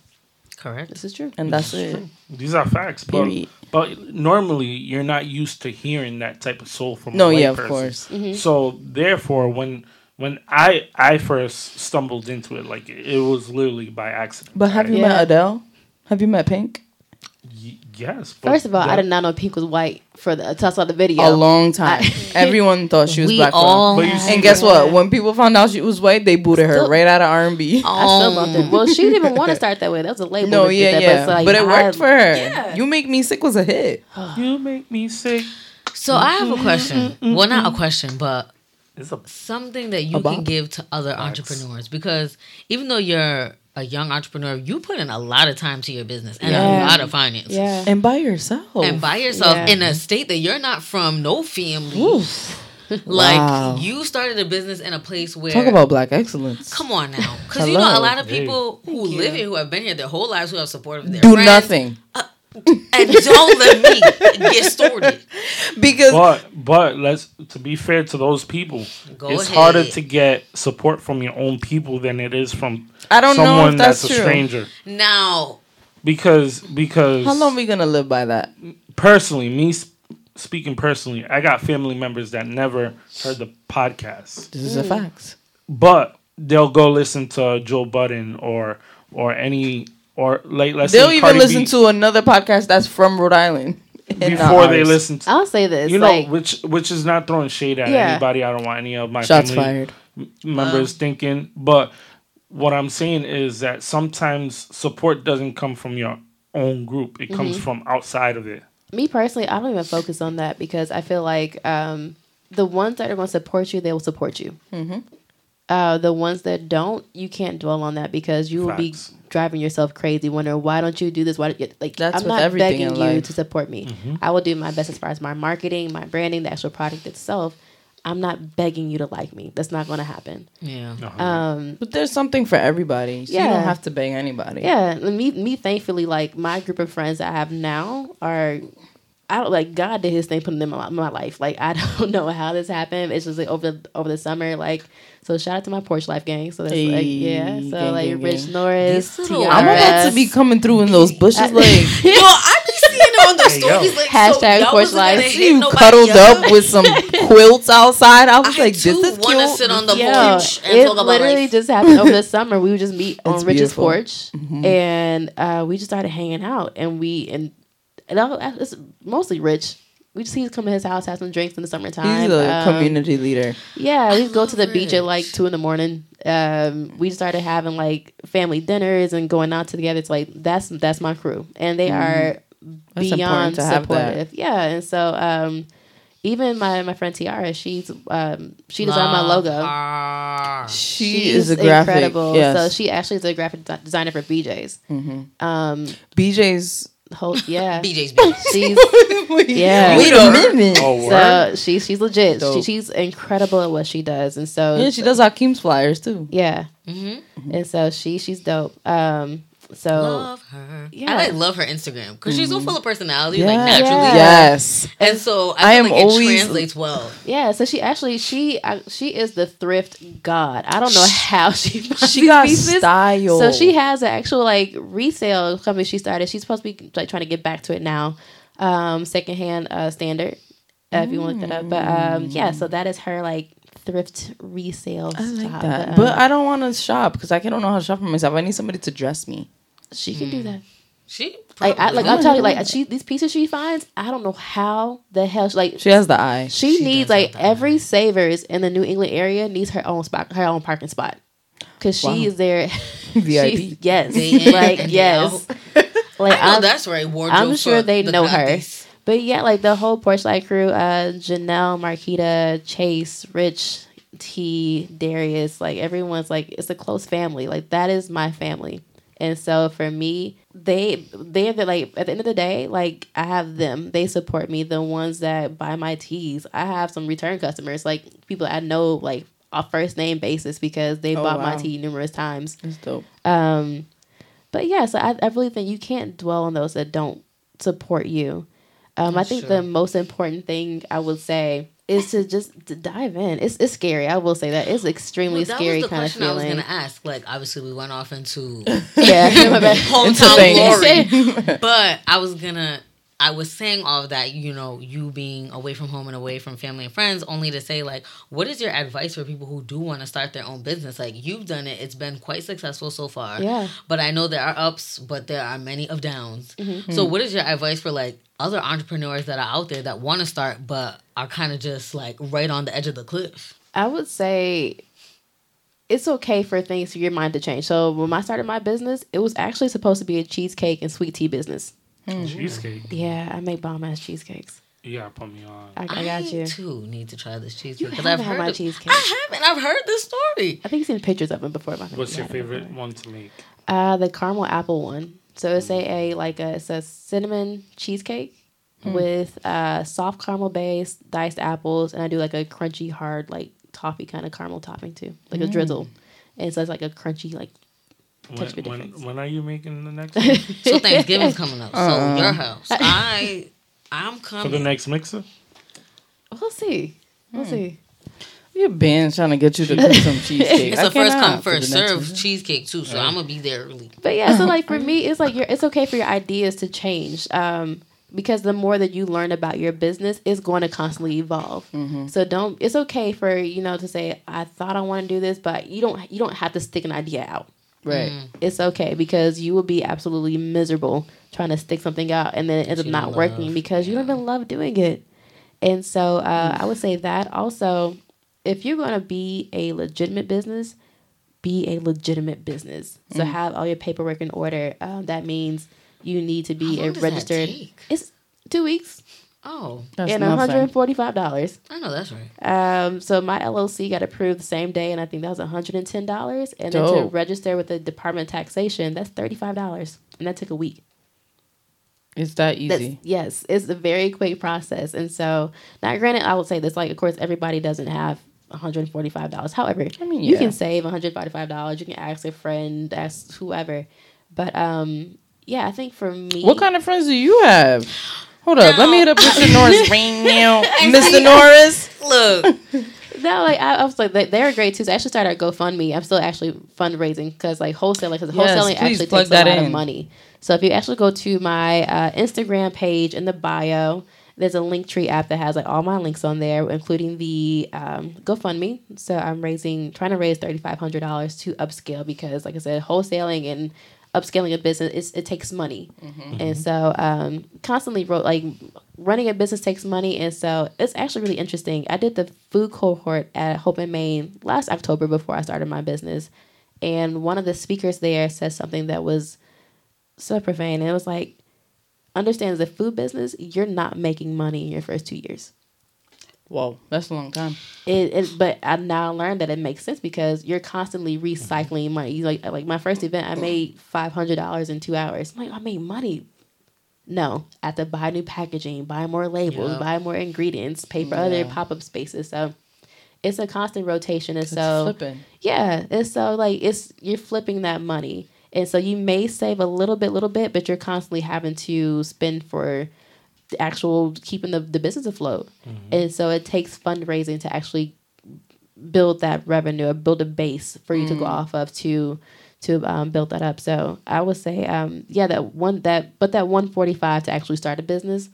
Correct. This is true. and that's it. These are facts. But, Period. but normally you're not used to hearing that type of soul from No, a white yeah, of person. course. Mm-hmm. So therefore, when when I I first stumbled into it, like it was literally by accident. But have you Yeah. met Adele? Have you met Pink? Y- yes. but First of all, I did not know Pink was white for the until I saw the video. A long time. [LAUGHS] Everyone thought she was black. for all But you see And guess Yeah. what? When people found out she was white, they booted her Still- right out of R and B. I still bumped Um, it. Well, she didn't even want to [LAUGHS] start that way. That was a label. No, yeah, that, yeah, it's like, but it worked I- for her. Yeah. You make me sick was a hit. You make me sick. So I have a question. Well, not a question, but It's a something that you can give to other entrepreneurs because even though you're a young entrepreneur, you put in a lot of time to your business and Yeah. a lot of finances. Yeah. And by yourself. And by yourself Yeah. in a state that you're not from, no family. [LAUGHS] Like Wow. you started a business in a place where Talk about black excellence. Come on now, [LAUGHS] because you know a lot of Hey. people who Thank live you. here, who have been here their whole lives, who have supported their Do friends, nothing. Uh, and don't let me get started. Because but but let's to be fair to those people, Go it's ahead. harder to get support from your own people than it is from I don't know someone if that's, a true. stranger. Now, Because because How long are we gonna live by that? personally, me speaking personally, I got family members that never heard the podcast. This is a fact. but they'll go listen to Joe Budden or or any or like let's They'll say even Cardi listen B to another podcast that's from Rhode Island [LAUGHS] and not before they listen to I'll say this. you know like, which which is not throwing shade at Yeah. anybody. I don't want any of my Shots family fired. m- members thinking, but what I'm saying is that sometimes support doesn't come from your own group; it comes Mm-hmm. from outside of it. me personally, I don't even focus on that because I feel like um, the ones that are going to support you, they will support you. Mm-hmm. Uh, the ones that don't, you can't dwell on that because you will be driving yourself crazy, wondering why don't you do this? Why don't you, like That's I'm not begging you to support me. Mm-hmm. I will do my best as far as my marketing, my branding, the actual product itself. I'm not begging you to like me. That's not going to happen. Yeah. Uh-huh. Um, But there's something for everybody. So you don't have to beg anybody. yeah, me, me, thankfully, like my group of friends that I have now are, I don't like God did His thing, putting them in my, my life. Like I [LAUGHS] don't know how this happened. It's just like over the, over the summer, like so. Shout out to my porch life gang. So that's like yeah. So gang, like gang, Rich gang. Norris, These little- I'm about to be coming through in those bushes [LAUGHS] I- like [LAUGHS] Yo, I be seeing it on the Hey, stories like Hashtag y'all porch wasn't life. hit you cuddled else? up with some quilts outside. I was I like, this too is want to cute. sit on the Yo, porch and it talk about literally life. just happened over the summer. We would just meet on Rich's beautiful. porch, and uh, we just started hanging out. And we and and all- it's mostly Rich. We just he's come to his house, have some drinks in the summertime. He's a Um, community leader. Yeah, we go to the love beach at like two in the morning. Um, we started having like family dinners and going out together. It's like that's that's my crew, and they are That's beyond to have that. supportive. Yeah, and so um, even my my friend Tiara, she's um, she designed my logo. her. She She's is a graphic. incredible. Yes. So she actually is a graphic de- designer for BJ's. Mhm. Um, BJ's. Whole yeah, [LAUGHS] BJ's bitch. she's [LAUGHS] Yeah. Wait a minute. Oh, word. so she she's legit. She, she's incredible at what she does, and so Yeah, she does Hakeem's flyers too. Yeah, hmm and so she she's dope. Um, so Love her. Yeah. I like love her Instagram because she's so full of personality, Yeah. like naturally. Yeah. Yes. And so I I, am like always- it translates well. yeah, so she actually she uh, she is the thrift god. I don't know how she [LAUGHS] finds She these got pieces. style. So she has an actual like resale company she started. She's supposed to be like trying to get back to it now. Um, secondhand uh, standard. Uh, if you want to look that up, but um, yeah. So that is her like thrift resale. I like shop. that. um, But I don't want to shop because I don't know how to shop for myself. I need somebody to dress me. She can do that. She Like, I, like probably- I'll tell you, like she these pieces she finds, I don't know how the hell she, like She has the eye. she, She needs like have that. every savers in the New England area needs her own spot, her own parking spot, because she is there. [LAUGHS] VIP. [LAUGHS] she's- yes, Day [LAUGHS] like yes, like I know I'm, that's right. Wardrobe I'm sure they the know her. But yeah, like the whole Porchlight crew, uh, Janelle, Marquita, Chase, Rich, T, Darius, like everyone's like it's a close family. Like that is my family. And so for me, they they're the, like at the end of the day, like I have them. They support me. The ones that buy my teas. I have some return customers, like people I know like a first name basis because they Oh, bought my tea numerous times. That's dope. Um, but yeah, so I, I really think you can't dwell on those that don't support you. Um, I think true. the most important thing I would say is to just to dive in. It's it's scary. I will say that it's extremely Well, that scary was the kind of question I was gonna ask. Like, obviously, we went off into [LAUGHS] yeah, [LAUGHS] hometown glory, [LAUGHS] but I was gonna. I was saying all of that, you know, you being away from home and away from family and friends, only to say, like, what is your advice for people who do want to start their own business? Like, you've done it, it's been quite successful so far. Yeah. But I know there are ups, but there are many of downs. Mm-hmm. So, what is your advice for, like, other entrepreneurs that are out there that want to start, but are kind of just, like, right on the edge of the cliff? I would say it's okay for things for your mind to change. So when I started my business, it was actually supposed to be a cheesecake and sweet tea business. Cheesecake. Yeah, I make bomb ass cheesecakes. You gotta put me on. I, I got you. too need to try this cheesecake You because I've haven't had heard my of- cheesecake. I haven't. I've heard this story. I think you've seen pictures of them before. but I think What's your favorite one to make? Uh, the caramel apple one. So it's a, a like a it's a cinnamon cheesecake with uh soft caramel base, diced apples, and I do like a crunchy hard like toffee kind of caramel topping too, like a drizzle. And so it's like a crunchy like When, when, difference. when are you making the next [LAUGHS] one? So Thanksgiving's coming up. So Uh-uh. your house. [LAUGHS] I I'm coming For the next mixer? we'll see. We'll Hmm. see. Your band's trying to get you to cook some [LAUGHS] cheesecake. It's I a first cannot come for first the next serve one. cheesecake too. So I'm gonna be there early. But yeah, so like for [LAUGHS] me, it's like you're, it's okay for your ideas to change. Um, because the more that you learn about your business, it's going to constantly evolve. So don't. It's okay for you know to say I thought I want to do this, but you don't. You don't have to stick an idea out. Right. It's okay because you will be absolutely miserable trying to stick something out and then it ends up not love, working because you don't even love doing it. And so uh, I would say that also, if you're going to be a legitimate business, be a legitimate business. So have all your paperwork in order. Um, that means you need to be How a long does that registered. take? It's two weeks Oh, That's and nothing. $145. I know that's right. Um, so my LLC got approved the same day, and I think that was $110. And then to register with the Department of Taxation, that's $35. And that took a week. It's that That's, easy. yes, it's a very quick process. And so, now granted, I would say this like, of course, everybody doesn't have $145. However, I mean, you can save $145. You can ask a friend, ask whoever. But um, yeah, I think for me, What kind of friends do you have? Hold up, let me hit up Mr. [LAUGHS] Norris right now. [LAUGHS] Mr. Norris. Look, [LAUGHS] No, like I, I was like they, they're great too. So I actually started a GoFundMe. I'm still actually fundraising because like wholesaling, because Yes, wholesaling actually takes a lot in. of money. So if you actually go to my uh, Instagram page in the bio, there's a Linktree app that has like all my links on there, including the um, GoFundMe. So I'm raising, trying to raise thirty five hundred dollars to upscale because, like I said, wholesaling and upscaling a business it takes money, and so um, constantly wrote like running a business takes money, and so it's actually really interesting. I did the food cohort at Hope & Main last October before I started my business, and one of the speakers there said something that was so profane. And it was like, understand as a food business, you're not making money in your first two years. Whoa, that's a long time. It, it but I now learned that it makes sense because you're constantly mm-hmm. recycling money. You like like my first event, I mm-hmm. made five hundred dollars in two hours. I'm like I made money. No, I have to buy new packaging, buy more labels, Yeah. buy more ingredients, pay for other pop up spaces. So it's a constant rotation, and It's so flipping. yeah, and so like it's you're flipping that money, and so you may save a little bit, little bit, but you're constantly having to spend for the actual keeping the, the business afloat, and so it takes fundraising to actually build that revenue or build a base for you to go off of to to um, build that up. So I would say, um, yeah, that one that but that one forty five to actually start a business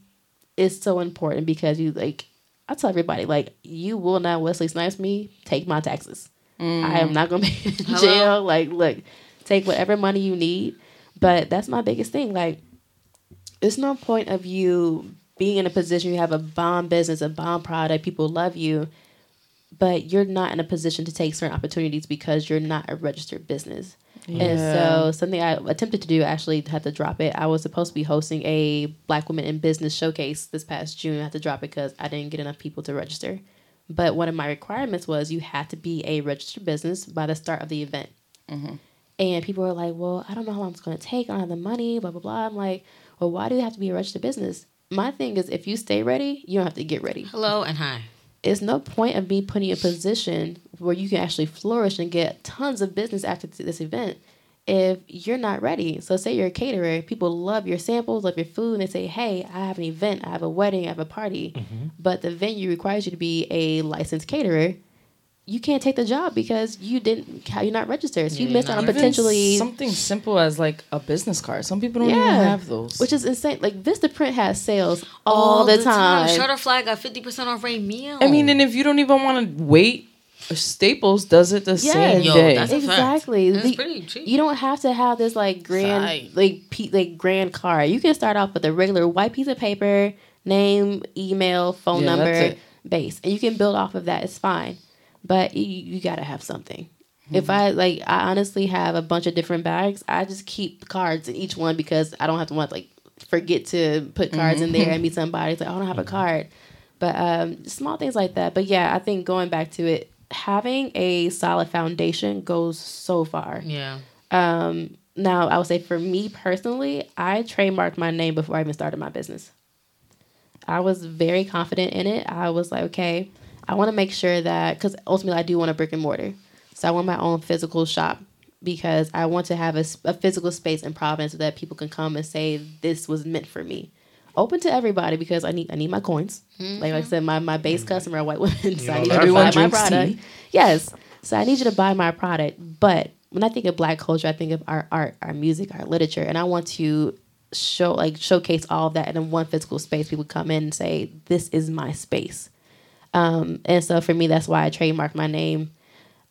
is so important because you like I tell everybody like you will not Wesley Snipes me take my taxes. I am not gonna be in Hello? jail. Like, look, take whatever money you need. But that's my biggest thing. Like, it's no point of you being in a position you have a bomb business, a bomb product, people love you, but you're not in a position to take certain opportunities because you're not a registered business. Yeah. And so something I attempted to do, I actually had to drop it. I was supposed to be hosting a Black Women in Business showcase this past June. I had to drop it because I didn't get enough people to register. But one of my requirements was you had to be a registered business by the start of the event. Mm-hmm. And people are like, well, I don't know how long it's going to take. I don't have the money, blah, blah, blah. I'm like, well, why do you have to be a registered business? My thing is, if you stay ready, you don't have to get ready. hello and hi. It's no point of me putting you in a position where you can actually flourish and get tons of business after this event if you're not ready. So, say you're a caterer, people love your samples, love your food, and they say, hey, I have an event, I have a wedding, I have a party, mm-hmm. but the venue requires you to be a licensed caterer. You can't take the job because you didn't. You're not registered. So you Yeah, missed out on potentially something simple as like a business card. Some people don't Yeah. even have those. Which is insane. Like Vistaprint has sales all, the, time. Shutterfly got fifty percent off Ray meal. I mean, and if you don't even want to wait, Staples does it the Yes. same Yo, day. that's exactly. That's The- pretty cheap. You don't have to have this like grand, Side. like pe- like grand card. You can start off with a regular white piece of paper, name, email, phone Yeah, number, base, and you can build off of that. It's fine, but you, you got to have something. Mm-hmm. If I like, I honestly have a bunch of different bags. I just keep cards in each one because I don't have to want like forget to put cards in Mm-hmm. there and meet somebody. It's like oh, I don't have a card, but um, small things like that. But yeah, I think going back to it, having a solid foundation goes so far. yeah. Um, now, I would say for me personally, I trademarked my name before I even started my business. I was very confident in it. I was like, okay, I want to make sure that because ultimately I do want a brick and mortar, so I want my own physical shop because I want to have a physical space in Providence so that people can come and say this was meant for me. Open to everybody because I need I need my coins. Like, like I mm-hmm. said, my, my base mm-hmm. customer are white [LAUGHS] women, so I know, need you to everyone buy my product. tea. Yes, so I need you to buy my product. But when I think of black culture, I think of our art, our music, our literature, and I want to show like showcase all of that in one physical space. People come in and say, "This is my space." Um, and so for me, that's why I trademarked my name.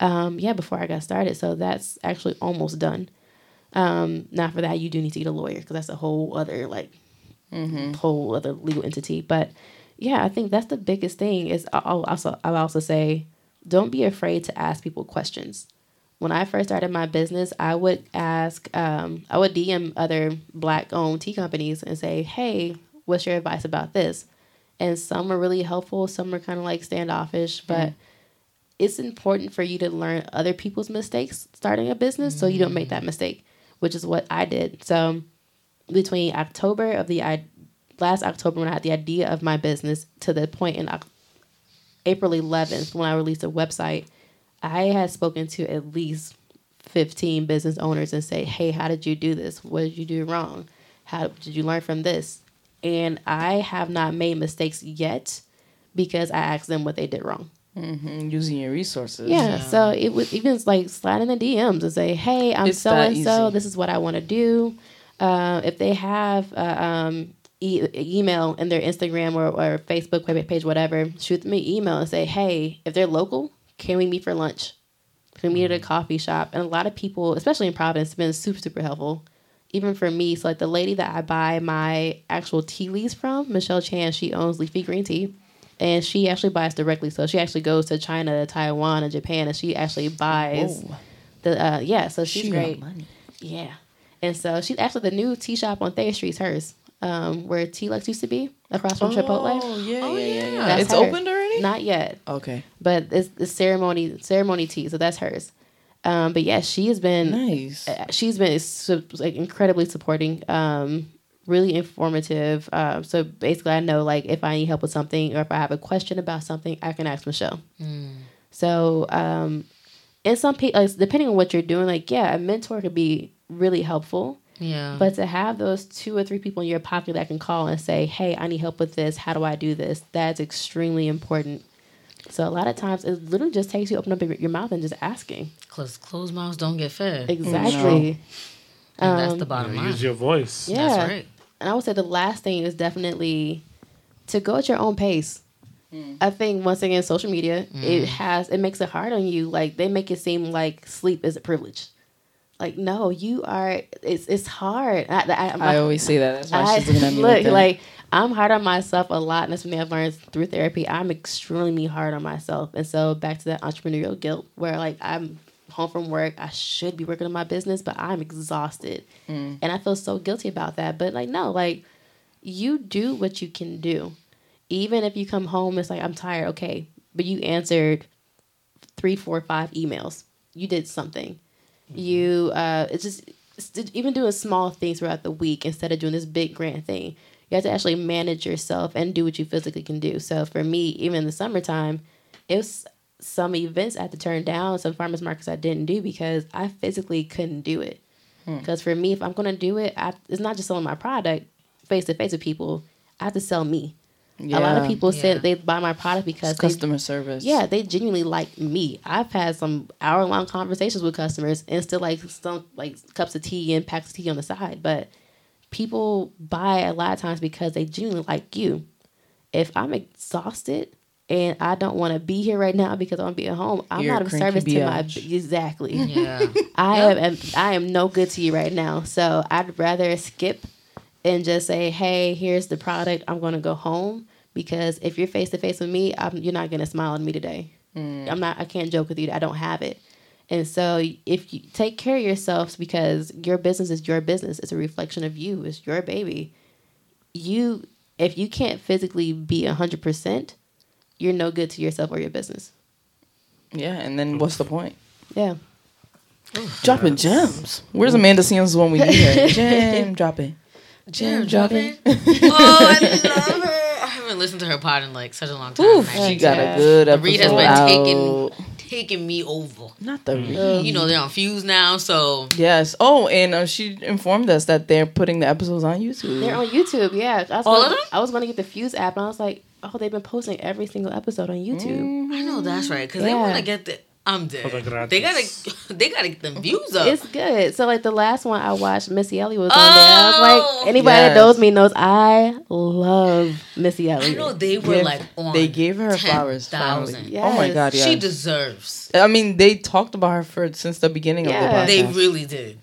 Um, yeah, before I got started. So that's actually almost done. Um, now for that, you do need to get a lawyer because that's a whole other like whole other legal entity. But yeah, I think that's the biggest thing. Is I'll also I'll also say, don't be afraid to ask people questions. When I first started my business, I would ask, um, I would DM other black owned tea companies and say, hey, what's your advice about this? And some are really helpful, some are kind of like standoffish, but mm-hmm. it's important for you to learn other people's mistakes starting a business so you don't make that mm-hmm. mistake, which is what I did. So between October of the I last October when I had the idea of my business to the point in April 11th when I released a website, I had spoken to at least 15 business owners and say, "Hey, how did you do this? What did you do wrong? How did you learn from this?" And I have not made mistakes yet because I asked them what they did wrong. Mhm, Using your resources. Yeah, so it was even like slide in the DMs and say, "Hey, I'm It's so and so. This is what I want to do." Uh, if they have uh, um, e- email in their Instagram or, or Facebook page, whatever, shoot them an email and say, "Hey, if they're local, can we meet for lunch? Can we meet at a coffee shop?" And a lot of people, especially in Providence, have been super super helpful. Even for me, so like the lady that I buy my actual tea leaves from, Michelle Chan, she owns Leafy Green Tea and she actually buys directly. So she actually goes to China, Taiwan, and Japan, and she actually buys Whoa. the uh, yeah. So she's She got great. money. Yeah, and so she's actually the new tea shop on Thayer Street's hers, um, where Tealuxe used to be across from Chipotle. Oh yeah, Oh, yeah, yeah, yeah. yeah. That's It's her. opened already. Not yet, okay, but it's the ceremony ceremony tea. So that's hers. Um, but yeah, she has been nice. uh, she's been like incredibly supporting um really informative. Um so basically i know like if i need help with something or if i have a question about something i can ask michelle. So um and some people like, depending on what you're doing like yeah a mentor could be really helpful. Yeah. but to have those two or three people in your pocket that can call and say hey i need help with this. How do i do this? That's extremely important. So a lot of times it literally just takes you open up your mouth and just asking Cause closed mouths don't get fed. exactly And that's Um, the bottom line. Use your voice. Yeah. That's right. And I would say the last thing is definitely to go at your own pace. I think once again, social media it has it makes it hard on you. Like they make it seem like sleep is a privilege. Like no, you are. It's it's hard. I, I, I always say that. That's why I- she's looking at me [LAUGHS] look like, like I'm hard on myself a lot, and that's something I've learned through therapy. I'm extremely hard on myself, and so back to that entrepreneurial guilt, where like I'm home from work, I should be working on my business, but I'm exhausted, Mm. and I feel so guilty about that. But like no, like you do what you can do, even if you come home, it's like I'm tired, okay, but you answered three, four, five emails. You did something. You uh, it's just it's even doing small things throughout the week instead of doing this big grand thing. You have to actually manage yourself and do what you physically can do. So for me, even in the summertime, it was some events I had to turn down, some farmers markets I didn't do because I physically couldn't do it. Hmm. Because for me, if I'm gonna do it, I, it's not just selling my product face to face with people. I have to sell me. A lot of people Yeah. say they buy my product because It's they customer service. yeah, they genuinely like me. I've had some hour long conversations with customers and still like some like cups of tea and packs of tea on the side. But people buy a lot of times because they genuinely like you. If I'm exhausted and I don't want to be here right now because I want to be at home, I'm You're not of cranky service to my exactly. Yeah. [LAUGHS] I am I am no good to you right now. So I'd rather skip and just say, "Hey, here's the product. I'm going to go home." Because if you're face to face with me, I'm, you're not going to smile at me today. Mm. I'm not. I can't joke with you. I don't have it. And so, if you take care of yourselves, because your business is your business, it's a reflection of you. It's your baby. You, if you can't physically be hundred percent, you're no good to yourself or your business. Yeah, and then what's the point? Yeah. Dropping gems. Where's Amanda Seales when we need her? [LAUGHS] Gem dropping. Gem dropping. [LAUGHS] oh, I love her. I haven't listened to her pod in like such a long time. Oof, she got a good The episode read has been out. taking taking me over. Not the read. You know they're on Fuse now, so Yes. Oh, and uh, she informed us that they're putting the episodes on YouTube. They're on YouTube, yeah. I was All gonna, of them? I was going to get the Fuse app, and I was like, oh, they've been posting every single episode on YouTube. Mm-hmm. I know that's right because they want to get the. I'm dead. The. They gotta, [LAUGHS] they gotta get them views up. It's good. So like the last one I watched, Missy Elliott was on there. I was Oh! like, anybody Yes. that knows me knows I love Missy I Elliott. know they were Give- like on. they gave her flowers. 10,000. finally. Yes. Oh my god, yeah. She deserves. I mean, they talked about her for since the beginning Yeah. of the podcast. They really did.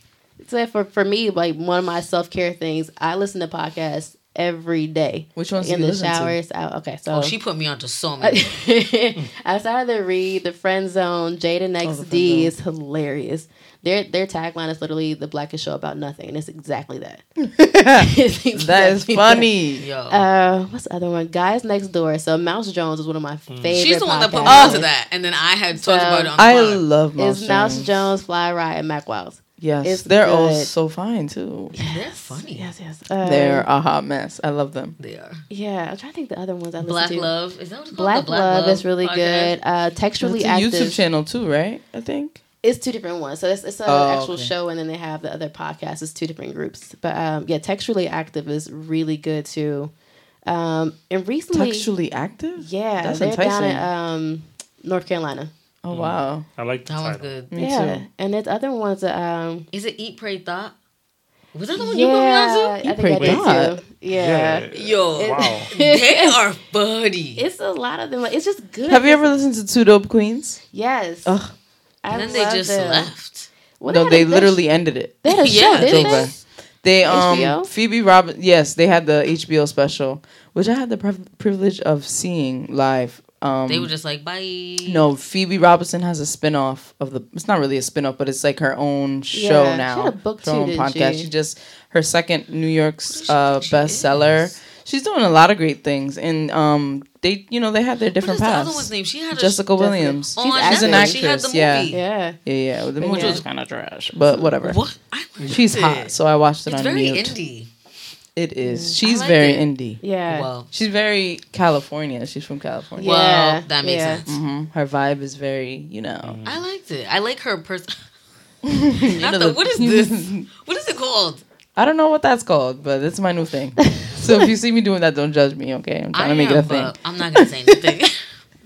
So for for me, like one of my self care things, I listen to podcasts every day. Which ones do in you the listen to? showers? Okay, so Oh, she put me onto so many. [LAUGHS] I started to read the Friend Zone. Jaden Oh, the XD Friend Zone. is hilarious. Their their tagline is literally the blackest show about nothing, and it's exactly that. [LAUGHS] [LAUGHS] It's that is exactly funny. Yo, Uh, what's the other one? Guys Next Door. So Mouse Jones is one of my favorite. she's the one that put me podcasts. onto that, and then I had talked So, about it on the I pod. love Mouse It's Mouse Jones. Jones, Fly Ride, and Mac Wiles. Yes, It's they're all so fine too. They're funny. Yes, yes. Uh, They're a hot mess. I love them. They are. yeah. I'm trying to think the other ones I listen Black to. Love. Is that what it's called? Black, The Love, is really podcast? good. Uh, It's textually a active. YouTube channel too, right? I think. It's two different ones. So it's, it's an Oh, actual okay. show, and then they have the other podcast. It's two different groups. But um, yeah, textually active is really good too. Um, and recently, Textually active. yeah, That's they're down enticing. at um, North Carolina. Oh wow. I like the That one's good. Me yeah, too. and there's other ones that um, Is it Eat, Pray, Thought? Was that the one you put me yeah, on I to? think I Pray did God. too. Yeah. Yo, Wow. [LAUGHS] they are funny. It's a lot of them. It's just good. Have you ever listened to Two Dope Queens? Yes. Ugh. I and then they just them. left. Well, no, had they a- literally ended it. They had a [LAUGHS] Yeah, show, it's didn't they? They um HBO? Phoebe Robin yes, they had the HBO special, which I had the priv- privilege of seeing live. Um They were just like, bye. no, Phoebe Robinson has a spin-off of the it's not really a spin-off, but it's like her own show Yeah, she now. had a book her too, own didn't podcast. she? She just her second New York's uh bestseller. is? She's doing a lot of great things and um they you know they had their What different is the other paths. one's name? She had a Jessica Williams. on She's She's an actress. She had the movie. yeah. Yeah. Yeah, yeah. The movie Which was was- kind of trash, but whatever. What? I She's it. hot, so I watched it It's on very mute. indie. It is. She's like very it. indie. Yeah. Well, She's very California. She's from California. Yeah. well, that makes yeah. sense. hmm Her vibe is very, you know. I liked it. I like her person. [LAUGHS] Not the, the- what is this? [LAUGHS] What is it called? I don't know what that's called, but it's my new thing. [LAUGHS] so if you see me doing that, don't judge me, okay? I'm trying I to make am, it a thing. I'm not gonna say anything.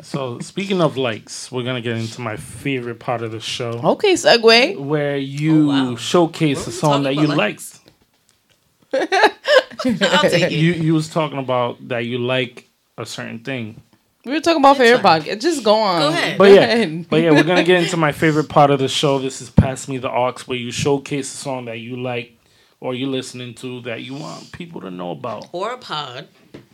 So speaking of likes, we're gonna get into my favorite part of the show, Okay, segue. where you Oh, wow. showcase What a song that you about, liked. I'll take it. You you was talking about that you like a certain thing. We were talking about favorite fine. podcast. Just go on. Go ahead. But Go yeah, ahead. but yeah, we're gonna get into my [LAUGHS] favorite part of the show. This is Pass Me the Aux, where you showcase a song that you like or you're listening to that you want people to know about, or a pod.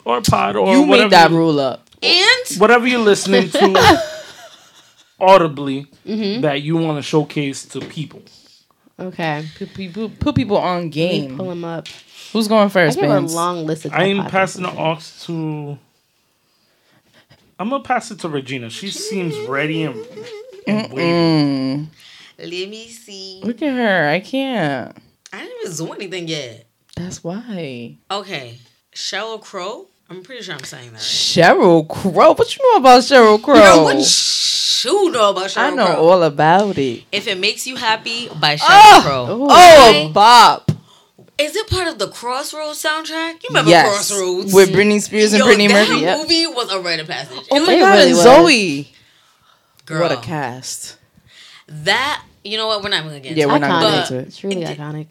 or a pod, or you whatever made that you- rule up. And whatever you're listening to [LAUGHS] audibly Mm-hmm. that you want to showcase to people. Okay. Put people, put people on game. pull them up. Who's going first? I first, gave a long list of I am passing the aux to. I'm gonna pass it to Regina. She seems ready and, and waiting. Let me see. look at her. I can't. I didn't even do anything yet. That's why. Okay, Sheryl Crow. I'm pretty sure I'm saying that. Right. Sheryl Crow. What you know about Sheryl Crow? Yo, what you know about Sheryl Crow? I know Crow? all about it. If it makes you happy by ah! Sheryl Oh! Crow. Oh, Okay. Bop. Is it part of the Crossroads soundtrack? You remember Yes. Crossroads? With Britney Spears and Yo, Brittany that Murphy. Yep. movie was a rite of passage. Oh It my was- god, really and. Zoe. girl, What a cast. that you know what? We're not even gonna get. Yeah, we're it. not gonna get into it. It's really It- iconic.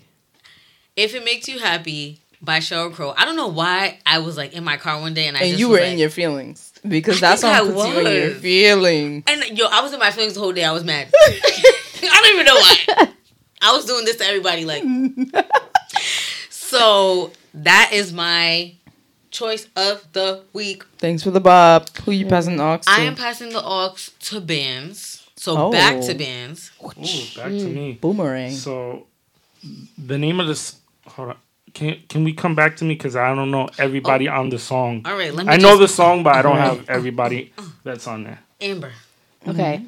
If it makes you happy by Sheryl Crow, I don't know why I was like in my car one day and I And just you was were like, in your feelings. Because I that think I puts you in your was. feelings. and yo, I was in my feelings the whole day. I was mad. [LAUGHS] [LAUGHS] I don't even know why. I was doing this to everybody. Like, [LAUGHS] so that is my choice of the week. Thanks for the bob. Who you passing the aux to? I am passing the aux to bands. So Oh. back to bands. Ooh, back to me. Boomerang. So, the name of this. Hold on. Can can we come back to me because I don't know everybody on the song. All right, let me. I know the song, but I don't have everybody [CLEARS THROAT] that's on there. Amber. Okay.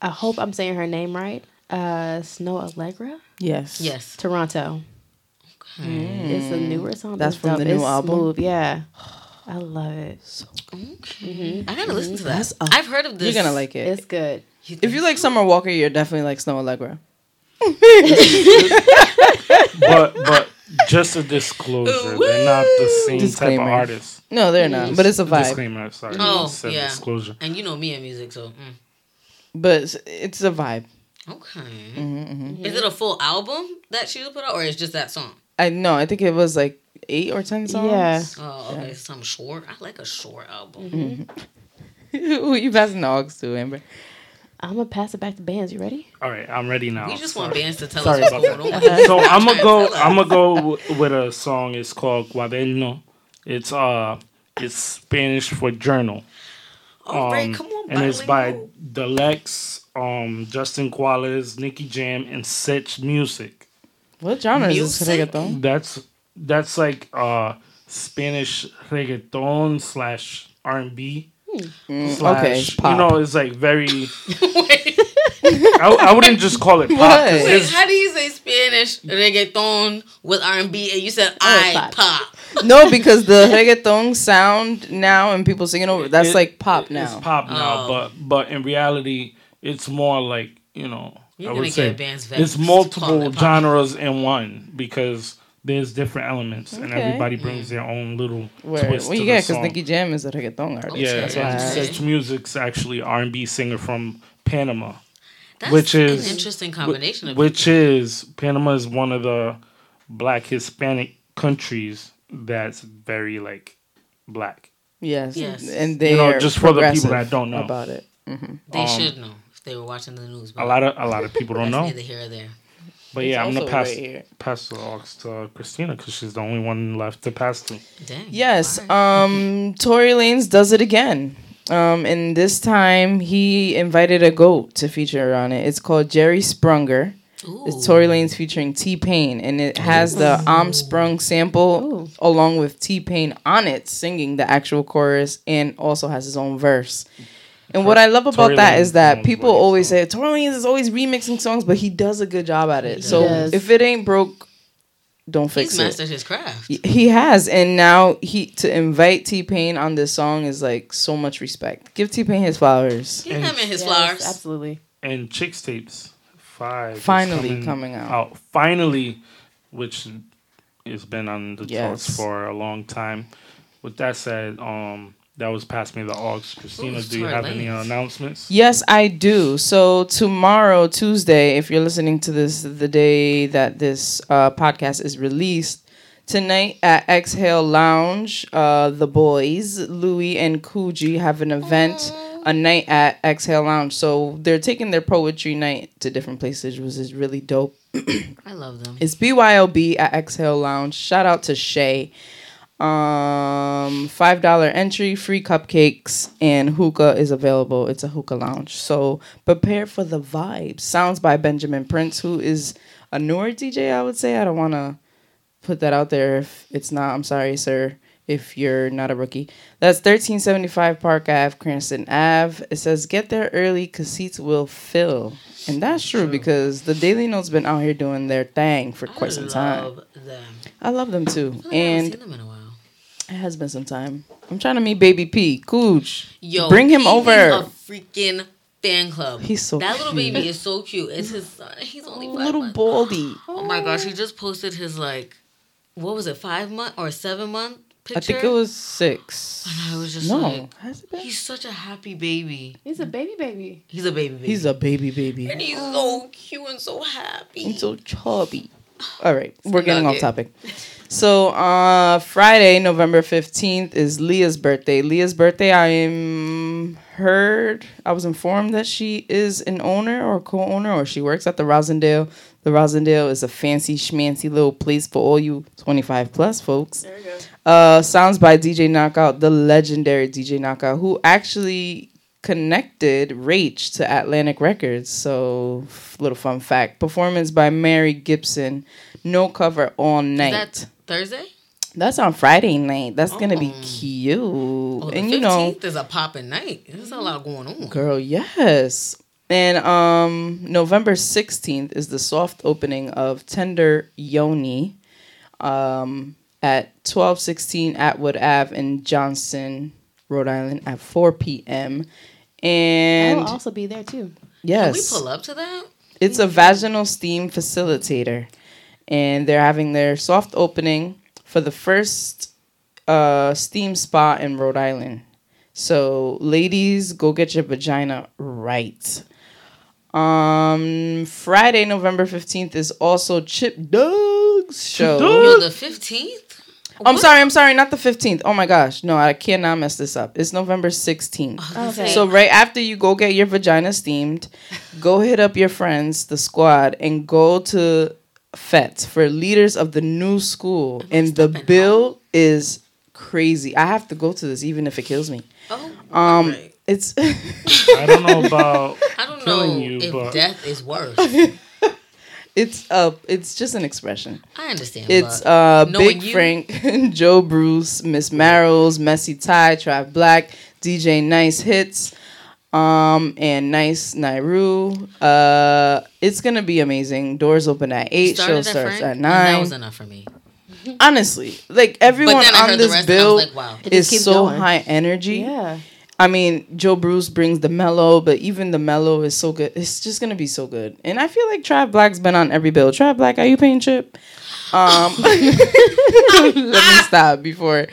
I hope I'm saying her name right. Uh, Snoh Aalegra, Yes. Yes. Toronto. Okay. It's a newer song. Mm. That's from dope. the new It's album? Smooth. Yeah. I love it. Okay. I gotta listen to that. That's a- I've heard of this. You're gonna like it. It's good. if you like Summer Walker, you're definitely like Snoh Aalegra. [LAUGHS] But but just a disclosure, they're not the same type of artist. No, they're not. But it's a vibe. Disclaimer. Sorry. Oh, said yeah. Disclosure. And you know me and music, so mm. But it's, it's a vibe. okay. Mm-hmm, Is it a full album that she put out, or is just that song? I know. I think it was like eight or ten songs. Yeah. Oh, okay, Some short. I like a short album. Mm-hmm. [LAUGHS] Who you passing the aux to, Amber? I'm gonna pass it back to bands. You ready? All right, I'm ready now. We just Sorry. want bands to tell Sorry us what's about going on. [LAUGHS] that. so I'm gonna go. Tell. I'm gonna go w- with a song. It's called Cuaderno. It's uh, it's Spanish for journal. All right, Um, come on, and it's by bilingual. Dalex, um, Justin Quiles, Nicky Jam, and Sech Music. What genre is this reggaeton? That's that's like uh Spanish reggaeton slash R and B. Mm, slash- okay, it's you know, it's like very. [LAUGHS] I, I wouldn't just call it [LAUGHS] pop. Wait, how do you say Spanish reggaeton with R and B, and you said Oh, I pop. pop. [LAUGHS] no, because the reggaeton sound now and people singing over that's It- like pop now. It's pop now, Oh. but but in reality, it's more like you know. You're I gonna would say bands it's multiple genres in one because there's different elements and everybody brings their own little Where, twist well, to yeah, because song. Nicky Jam is a reggaeton artist. yeah, that's why. And Sech Music's actually R and B singer from Panama, That's Which is- an interesting combination of which is Panama is one of the black Hispanic countries that's very like black. Yes. Yes. And they You know, are just for the people that don't know. about it. They um, should know if they were watching the news. A lot of a lot of people [LAUGHS] don't that's know. neither here or there. But yeah, I'm gonna pass right pass the aux to Christina because she's the only one left to pass to. Dang. Yes. All right. Um, Tory Lanez does it again. Um, and this time he invited a goat to feature on it. It's called Jerry Sprunger. Ooh. It's Tory Lanez featuring T Pain, and it has the Armstrong sample Ooh. along with T Pain on it, singing the actual chorus, and also has his own verse. And what I love about Tory that Lanez is that people always doing. say Tory Lanez is always remixing songs, but he does a good job at it. So does. if it ain't broke, don't fix it. He's mastered his craft. He- He has, and now he to invite T Pain on this song is like so much respect. Give T Pain his flowers. Give him his Yes, flowers. Absolutely. And Chixtape five Finally coming out. Finally, which has been on the Yes. charts for a long time. With that said, um, that was past me the aux. Christina, Ooh, do you Tory have any announcements? Yes, I do. So tomorrow, Tuesday, if you're listening to this the day that this uh, podcast is released, tonight at Exhale Lounge, uh, the boys, Louis and Coogee, have an event, a night at Exhale Lounge. So they're taking their poetry night to different places, which is really dope. I love them. It's BYOB at Exhale Lounge. Shout out to Shay. Um, five dollar entry, free cupcakes, and hookah is available. It's a hookah lounge, so prepare for the vibes. Sounds by Benjamin Prince, who is a newer DJ. I would say I don't want to put that out there if it's not. I'm sorry, sir. If you're not a rookie, that's 1375 Park Ave, Cranston Ave. It says get there early because seats will fill, and that's true, True. because the Daily Note's been out here doing their thing for quite I some time. love them. I love them too. And it has been some time. I'm trying to meet Baby P. Cooch. Yo, Bring him he's over. in A freaking fan club. He's so that little baby is so cute. It's his son. He's only five Little months. baldy. Oh my gosh, he just posted his like, what was it, five month or seven month picture? I think it was six. And I was just no, like, has it been? he's such a happy baby. He's a baby baby. He's a baby baby. He's a baby baby. and he's so cute and so happy. And so chubby. All right, we're getting off topic. [LAUGHS] So, uh, Friday, November 15th is Leah's birthday. Leah's birthday, I am heard, I was informed that she is an owner or co owner, or she works at the Rosendale. The Rosendale is a fancy, schmancy little place for all you 25 plus folks. There you go. Uh, sounds by DJ Knockout, the legendary DJ Knockout, who actually connected Rach to Atlantic Records. So, little fun fact: performance by Mary Gibson, no cover all night. Thursday? That's on Friday night. That's gonna be Oh. cute, Oh, the and you know, 15th is a popping night. There's a lot going on. girl, yes. And um, November sixteenth is the soft opening of Tender Yoni, um, at twelve sixteen Atwood Ave in Johnston, Rhode Island, at four p.m. And I'll also be there too. Can we yes, pull up to that? it's a vaginal steam facilitator, and they're having their soft opening for the first uh, steam spa in Rhode Island. So, ladies, go get your vagina right. Um, Friday, November fifteenth is also Chip Doug's show. Yo, the 15th? I'm sorry, I'm sorry, not the fifteenth. Oh my gosh, no, I cannot mess this up. It's November sixteenth. Okay. So right after you go get your vagina steamed, go hit up your friends, the squad, and go to Fête for leaders of the new school. And the stepping bill is crazy. I have to go to this even if it kills me. Oh, Um, right. it's [LAUGHS] I don't know about I don't know you, if but- death is worse. [LAUGHS] it's uh it's just an expression. I understand. It's but uh Big you- Frank, [LAUGHS] Joe Bruce, Miss Marrows, Messy Ty, Trav Black, DJ Nice Hits. Um and nice Nairu. Uh it's gonna be amazing. Doors open at eight, show Started at starts at and That was enough for me. Honestly, like everyone on this rest and I bill was like, wow. It is so going. high energy. Yeah. I mean, Joe Bruce brings the mellow, but even the mellow is so good. It's just gonna be so good. And I feel like Trav Black's been on every bill. Trav Black, are you paying Chip? Um, [LAUGHS] let me stop before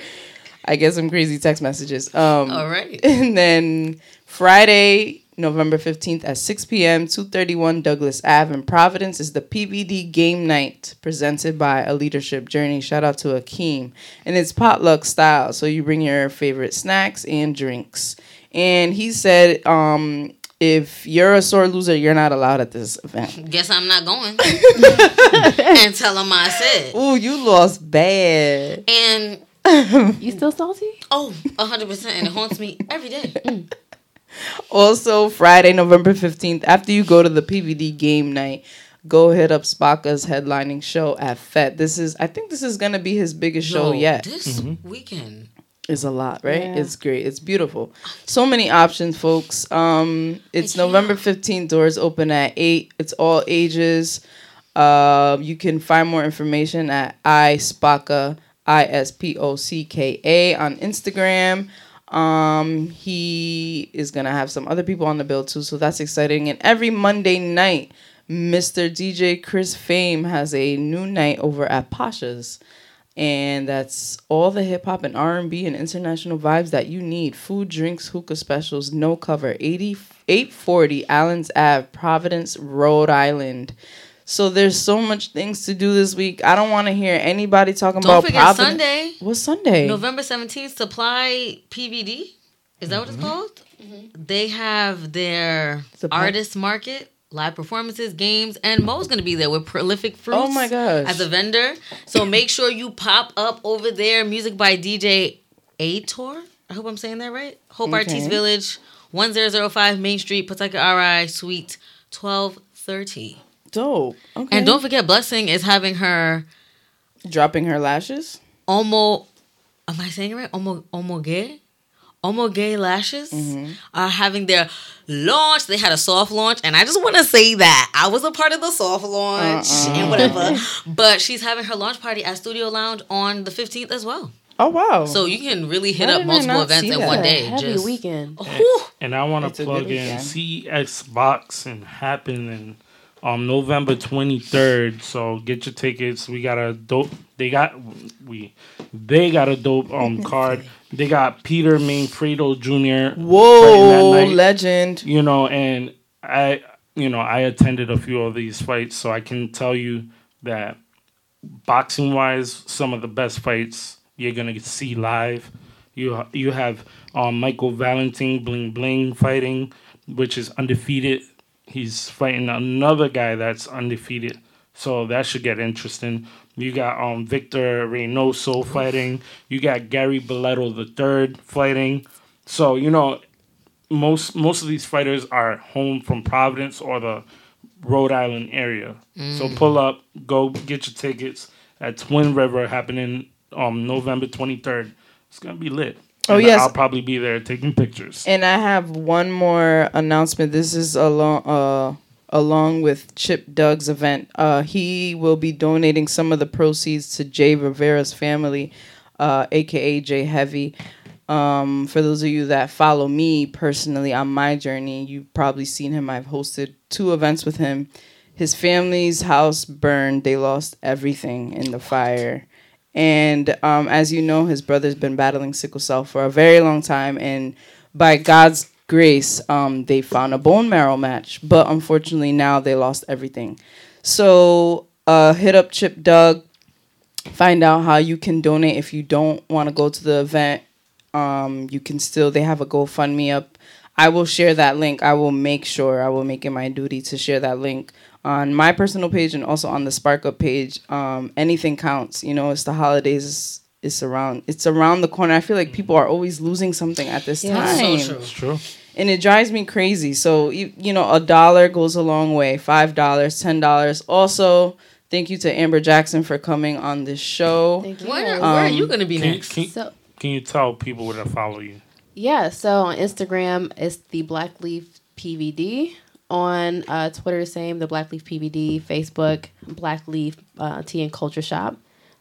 I get some crazy text messages. Um, All right. and then Friday, November 15th at 6 p.m., 231 Douglas Ave in Providence is the PVD Game Night presented by A Leadership Journey. Shout out to Akeem. And it's potluck style, so you bring your favorite snacks and drinks. And he said, um, if you're a sore loser, you're not allowed at this event. [LAUGHS] Guess I'm not going. [LAUGHS] and tell them I said. Ooh, you lost bad. And [LAUGHS] You still salty? Oh, 100%. and it haunts me every day. Also, Friday, November 15th, after you go to the PVD game night, go hit up Spocka's headlining show at Fête. This is, I think this is going to be his biggest show Yo, yet. This weekend. is a lot, right? Yeah. It's great. It's beautiful. So many options, folks. Um, it's November 15th. Doors open at 8. It's all ages. Uh, you can find more information at iSpocka, I S P O C K A on Instagram. Um, he is gonna have some other people on the bill too, so that's exciting. And every Monday night, Mr. DJ Chris Fame has a new night over at Pasha's and that's all the hip hop and R and B and international vibes that you need. Food, drinks, hookah specials, no cover. 80, 840 Allens Ave, Providence, Rhode Island. So there's so much things to do this week. I don't want to hear anybody talking Don't about forget Providence. Sunday, What's Sunday? November seventeenth. Supply PVD. Is that what Mm-hmm. it's called? They have their Supply- artist market, live performances, games, and Mo's gonna be there with Prolific Fruits. Oh my gosh. As a vendor, so make sure you pop up over there. Music by DJ Ator. I hope I'm saying that right. Hope Okay. Artiste Village, one zero zero five Main Street, Pawtucket RI, Suite twelve thirty. Dope. Okay. And don't forget, Blessing is having her dropping her lashes. Omo. Am I saying it right? Omo Omo Gay. Omo Gay Lashes Mm-hmm. are having their launch. They had a soft launch, and I just want to say that I was a part of the soft launch Uh-uh. and whatever. but she's having her launch party at Studio Lounge on the 15th as well. Oh wow. So you can really hit How up multiple events in one day. heavy Just weekend. Whew. And I want to plug in weekend. CES Box and Happen and um November 23rd. So get your tickets. We got a dope. They got we. They got a dope um [LAUGHS] card. They got Peter Manfredo Jr. Whoa, fighting that night. legend. You know, and I you know I attended a few of these fights, so I can tell you that boxing wise, some of the best fights you're gonna see live. You you have um, Michael Valentin Bling Bling fighting, which is undefeated. He's fighting another guy that's undefeated, so that should get interesting. You got um Victor Reynoso fighting. You got Gary Balletto the third fighting. So you know most most of these fighters are home from Providence or the Rhode Island area. So pull up, go get your tickets at Twin River happening um November 23rd. It's going to be lit. Oh, And yes. I'll probably be there taking pictures. And I have one more announcement. This is along uh along with Chip Doug's event. Uh he will be donating some of the proceeds to Jay Rivera's family, uh aka Jay Heavy. Um for those of you that follow me personally on my journey, you've probably seen him. I've hosted two events with him. His family's house burned. They lost everything in the fire. And um, as you know, his brother's been battling sickle cell for a very long time. And by God's grace, um, they found a bone marrow match. But unfortunately, now they lost everything. So uh, hit up Chip Doug. Find out how you can donate if you don't want to go to the event. Um, you can still, they have a GoFundMe up. I will share that link. I will make sure, I will make it my duty to share that link on my personal page and also on the Spark Up page. Um, anything counts. You know, it's the holidays. It's, it's around. It's around the corner. I feel like people are always losing something at this Yeah. time, That's so true. It's true. and it drives me crazy. So you, you know, a dollar goes a long way. Five dollars, ten dollars. Also, thank you to Amber Jackson for coming on this show. Thank you. Where, guys. where are Um, you going to be Can, next? can, So can you tell people where to follow you? Yeah, so on Instagram, it's the Black Leaf PVD. On uh, Twitter, same, the Black Leaf PVD. Facebook, Black Leaf uh, Tea and Culture Shop.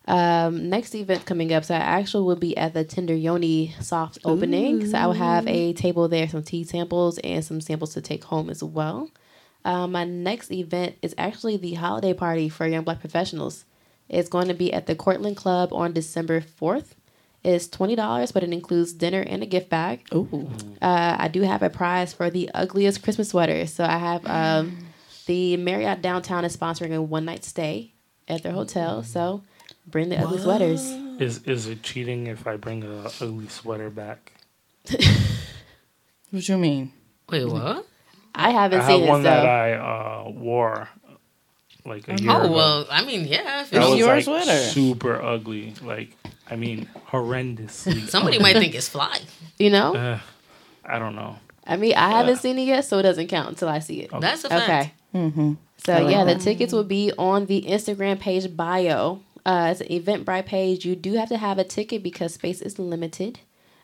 Um, next event coming up, so I actually will be at the Tender Yoni soft opening. So I will have a table there, some tea samples, and some samples to take home as well. Um, my next event is actually the holiday party for young black professionals. It's going to be at the Courtland Club on December 4th. It's $20, but it includes dinner and a gift bag. Ooh. Uh, I do have a prize for the ugliest Christmas sweater. So I have um, the Marriott Downtown is sponsoring a one night stay at their hotel. So bring the ugly sweaters. Is is it cheating if I bring a ugly sweater back? What you mean? Wait, what? I haven't I seen have it one that I uh, wore like a year Oh ago. well, I mean, yeah. If That It's it's, was your like sweater. super ugly. Like I mean, horrendously. [LAUGHS] somebody might think it's fly. you know. Uh, I don't know. I mean, I haven't seen it yet, so it doesn't count until I see it. That's a fact. Okay. Mm-hmm. So like yeah, the tickets will be on the Instagram page bio. Uh, it's an Eventbrite page. You do have to have a ticket because space is limited.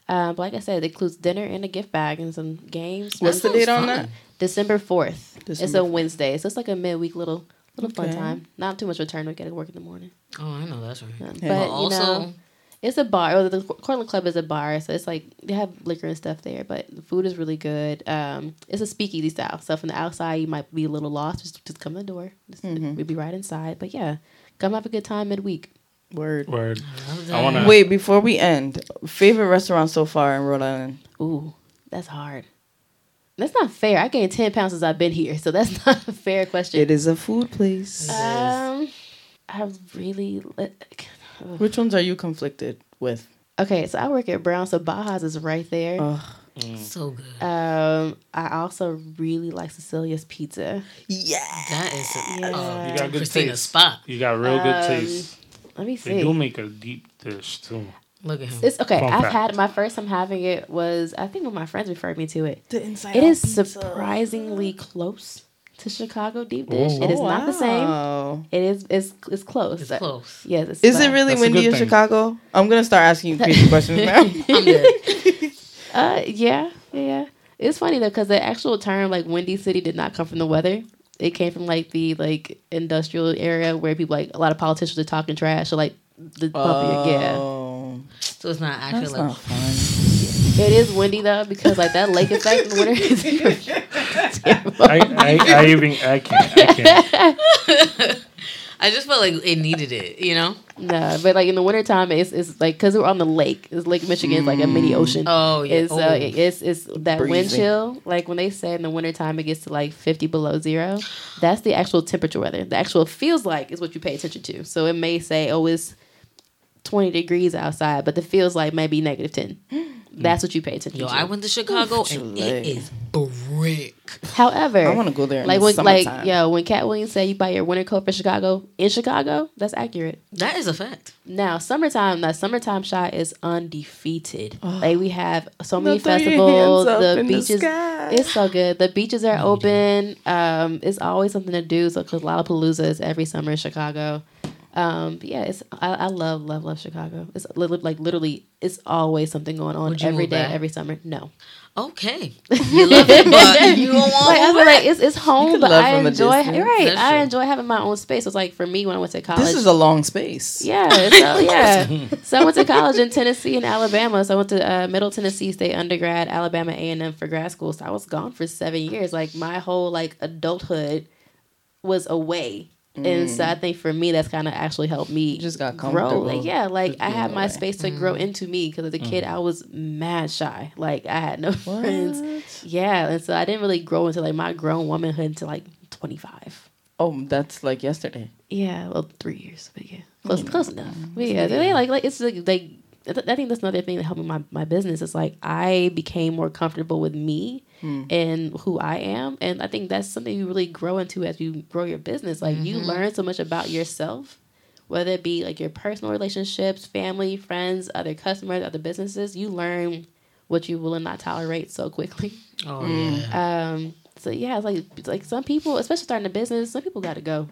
Uh, but like I said, it includes dinner and a gift bag and some games. What's the date on that? December fourth. It's December a Wednesday, so it's like a midweek little little fun time. Not too much return. We got to work in the morning. Oh, I know that's right. Uh, Yeah. But But you also, know, it's a bar. Well, the Courtland Club is a bar, so it's like they have liquor and stuff there. But the food is really good. Um, it's a speakeasy style. So from the outside, you might be a little lost. Just just come in the door. Just, We'll be right inside. But yeah, come have a good time midweek. Word. Word. I wanna. Wait, before we end, favorite restaurant so far in Rhode Island? Ooh, that's hard. That's not fair. I gained ten pounds since I've been here, so that's [LAUGHS] not a fair question. It is a food place. Um, I really Which ones are you conflicted with? okay. So I work at Brown, so Baja's is right there. Ugh. so good. Um, I also really like Cecilia's Pizza. Yeah. That is Yeah. uh, You got good Christina's taste. spot. You got real good Um, taste. Let me see. They do make a deep dish too. Look at him. It's okay. Fun I've fact. had my first time having it was I think one of my friends referred me to it. The inside It out is pizza. surprisingly close to Chicago deep dish. Ooh. It is Oh, not the same. It is it's it's close. It's close. Yes. It's Is it really That's windy in thing. Chicago? I'm gonna start asking you crazy [LAUGHS] questions now. I'm. [LAUGHS] Uh, yeah, yeah, yeah. It's funny though because the actual term like Windy City did not come from the weather. It came from like the like industrial area where people like a lot of politicians are talking trash or like the public. Yeah, Oh, So it's not actually that's like not [LAUGHS] fun. It is windy though because like that lake effect in the winter is terrible. [LAUGHS] I, I, I even I can't I can't. [LAUGHS] I just felt like it needed it, you know? No, but like in the wintertime, it's it's like because we're on the lake. It's Lake Michigan, it's like a mini ocean. Oh yeah. It's oh. uh, it's it's that wind chill. Like when they say in the wintertime it gets to like fifty below zero, that's the actual temperature weather. The actual feels like is what you pay attention to. So it may say, oh, it's twenty degrees outside, but the feels like maybe negative ten. [GASPS] [GASPS] That's what you pay attention Yo, to. I went to Chicago and it is brick. However, I want to go there. In like the when like summertime. yo, when Katt Williams said you buy your winter coat for Chicago in Chicago, that's accurate. That is a fact. Now, summertime, that summertime shot is undefeated. Like we have so many Now festivals, the in the beaches—it's so good. The beaches are open. Um, it's always something to do. So, because Lollapalooza is every summer in Chicago. Um, but yeah, it's I, I love love love Chicago. It's li- li- like literally, it's always something going on every day, every back? every summer. No, Okay. You [LAUGHS] love it, but you don't like, want I feel like it's it's home, but I enjoy right. That's I true. enjoy having my own space. It's like for me when I went to college. this is a long space. Yeah, so [LAUGHS] yeah. so I went to college in Tennessee and Alabama. So I went to uh, Middle Tennessee State undergrad, Alabama A and M for grad school. So I was gone for seven years. Like my whole like adulthood was away, and so mm. I think for me that's kind of actually helped me You just got grow. comfortable. Like yeah, like I had my space to grow mm. into me because as a kid mm. I was mad shy. Like I had no [LAUGHS] friends. Yeah, and so I didn't really grow into like my grown womanhood until like twenty five. Oh, that's like yesterday. Yeah, well, three years, but yeah, close, close enough. But yeah, they like like it's like like I think that's another thing that helped me my my business. Is like I became more comfortable with me and who I am, and I think that's something you really grow into as you grow your business. Like you learn so much about yourself, whether it be like your personal relationships, family, friends, other customers, other businesses. You learn what you will and not tolerate so quickly. Oh Mm. yeah. Um, so yeah, it's like it's like some people, especially starting a business, some people got to go.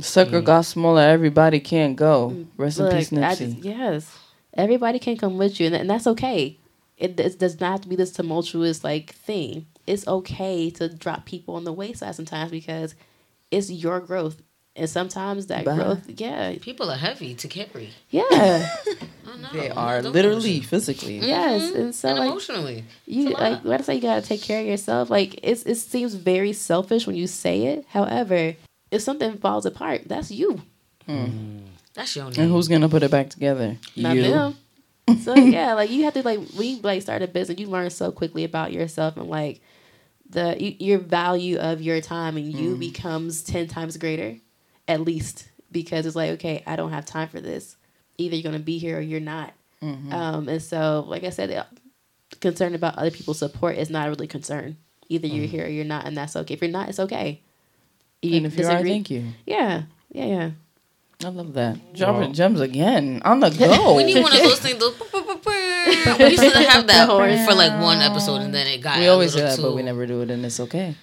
Sucker mm. got smaller. Everybody can't go. Mm. Rest in peace, I Nipsey. just- yes, everybody can come with you, and, and that's okay. it, it does not have to be this tumultuous like thing. It's okay to drop people on the wayside sometimes because it's your growth. And sometimes that Bye. growth, yeah, People are heavy to carry. yeah, [LAUGHS] I [LAUGHS] know. They I'm are not literally, emotional. physically. yes. And mm-hmm. so and like emotionally. you like lot. what I say, you gotta take care of yourself. Like it's it seems very selfish when you say it. However, if something falls apart, that's you, That's your name. And who's gonna put it back together? not you. them. [LAUGHS] so yeah, like you have to like we like start a business, you learn so quickly about yourself and like the y- your value of your time and you becomes ten times greater, at least because it's like okay, I don't have time for this. Either you're gonna be here or you're not. Um, and so, like I said, uh, concern about other people's support is not really concern. Either you're here or you're not, and that's okay. If you're not, it's okay. And if you are, thank you. Yeah, yeah, yeah. I love that. Dropping Well- gems again on the go. [LAUGHS] We need one of those [LAUGHS] things. Those we used to have that for like one episode, and then it got. We a always do little that, but we never do it, and it's okay.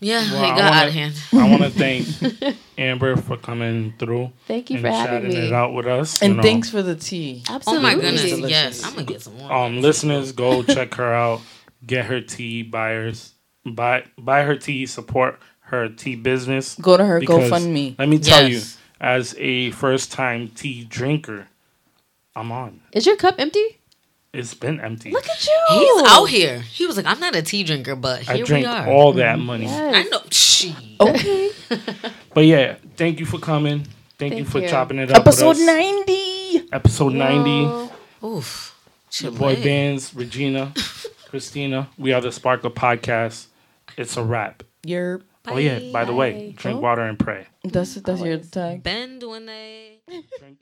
Yeah, Well, it I got wanna- out of hand. [LAUGHS] I want to thank Amber for coming through Thank you and for having me. it out with us. you And know. thanks for the tea. Oh my goodness! Delicious. Yes, I'm gonna get some more. um listeners go check her out get her tea buyers buy buy her tea support her tea business Go to her because GoFundMe. let me tell Yes. you as a first time tea drinker i'm on Is your cup empty? it's been empty Look at you. He's out here. He was like, "I'm not a tea drinker, but i here drank we are." all mm-hmm. that money Yes. I know. She. Okay. [LAUGHS] but yeah thank you for coming thank, you for you. chopping it up Episode with us. 90. episode 90 Oof. the boy Chile. bands regina [LAUGHS] christina we are the Spark Up podcast it's a wrap Your oh yeah by the way drink Oh. water and pray that's that's your tag. Ben doing that. Drink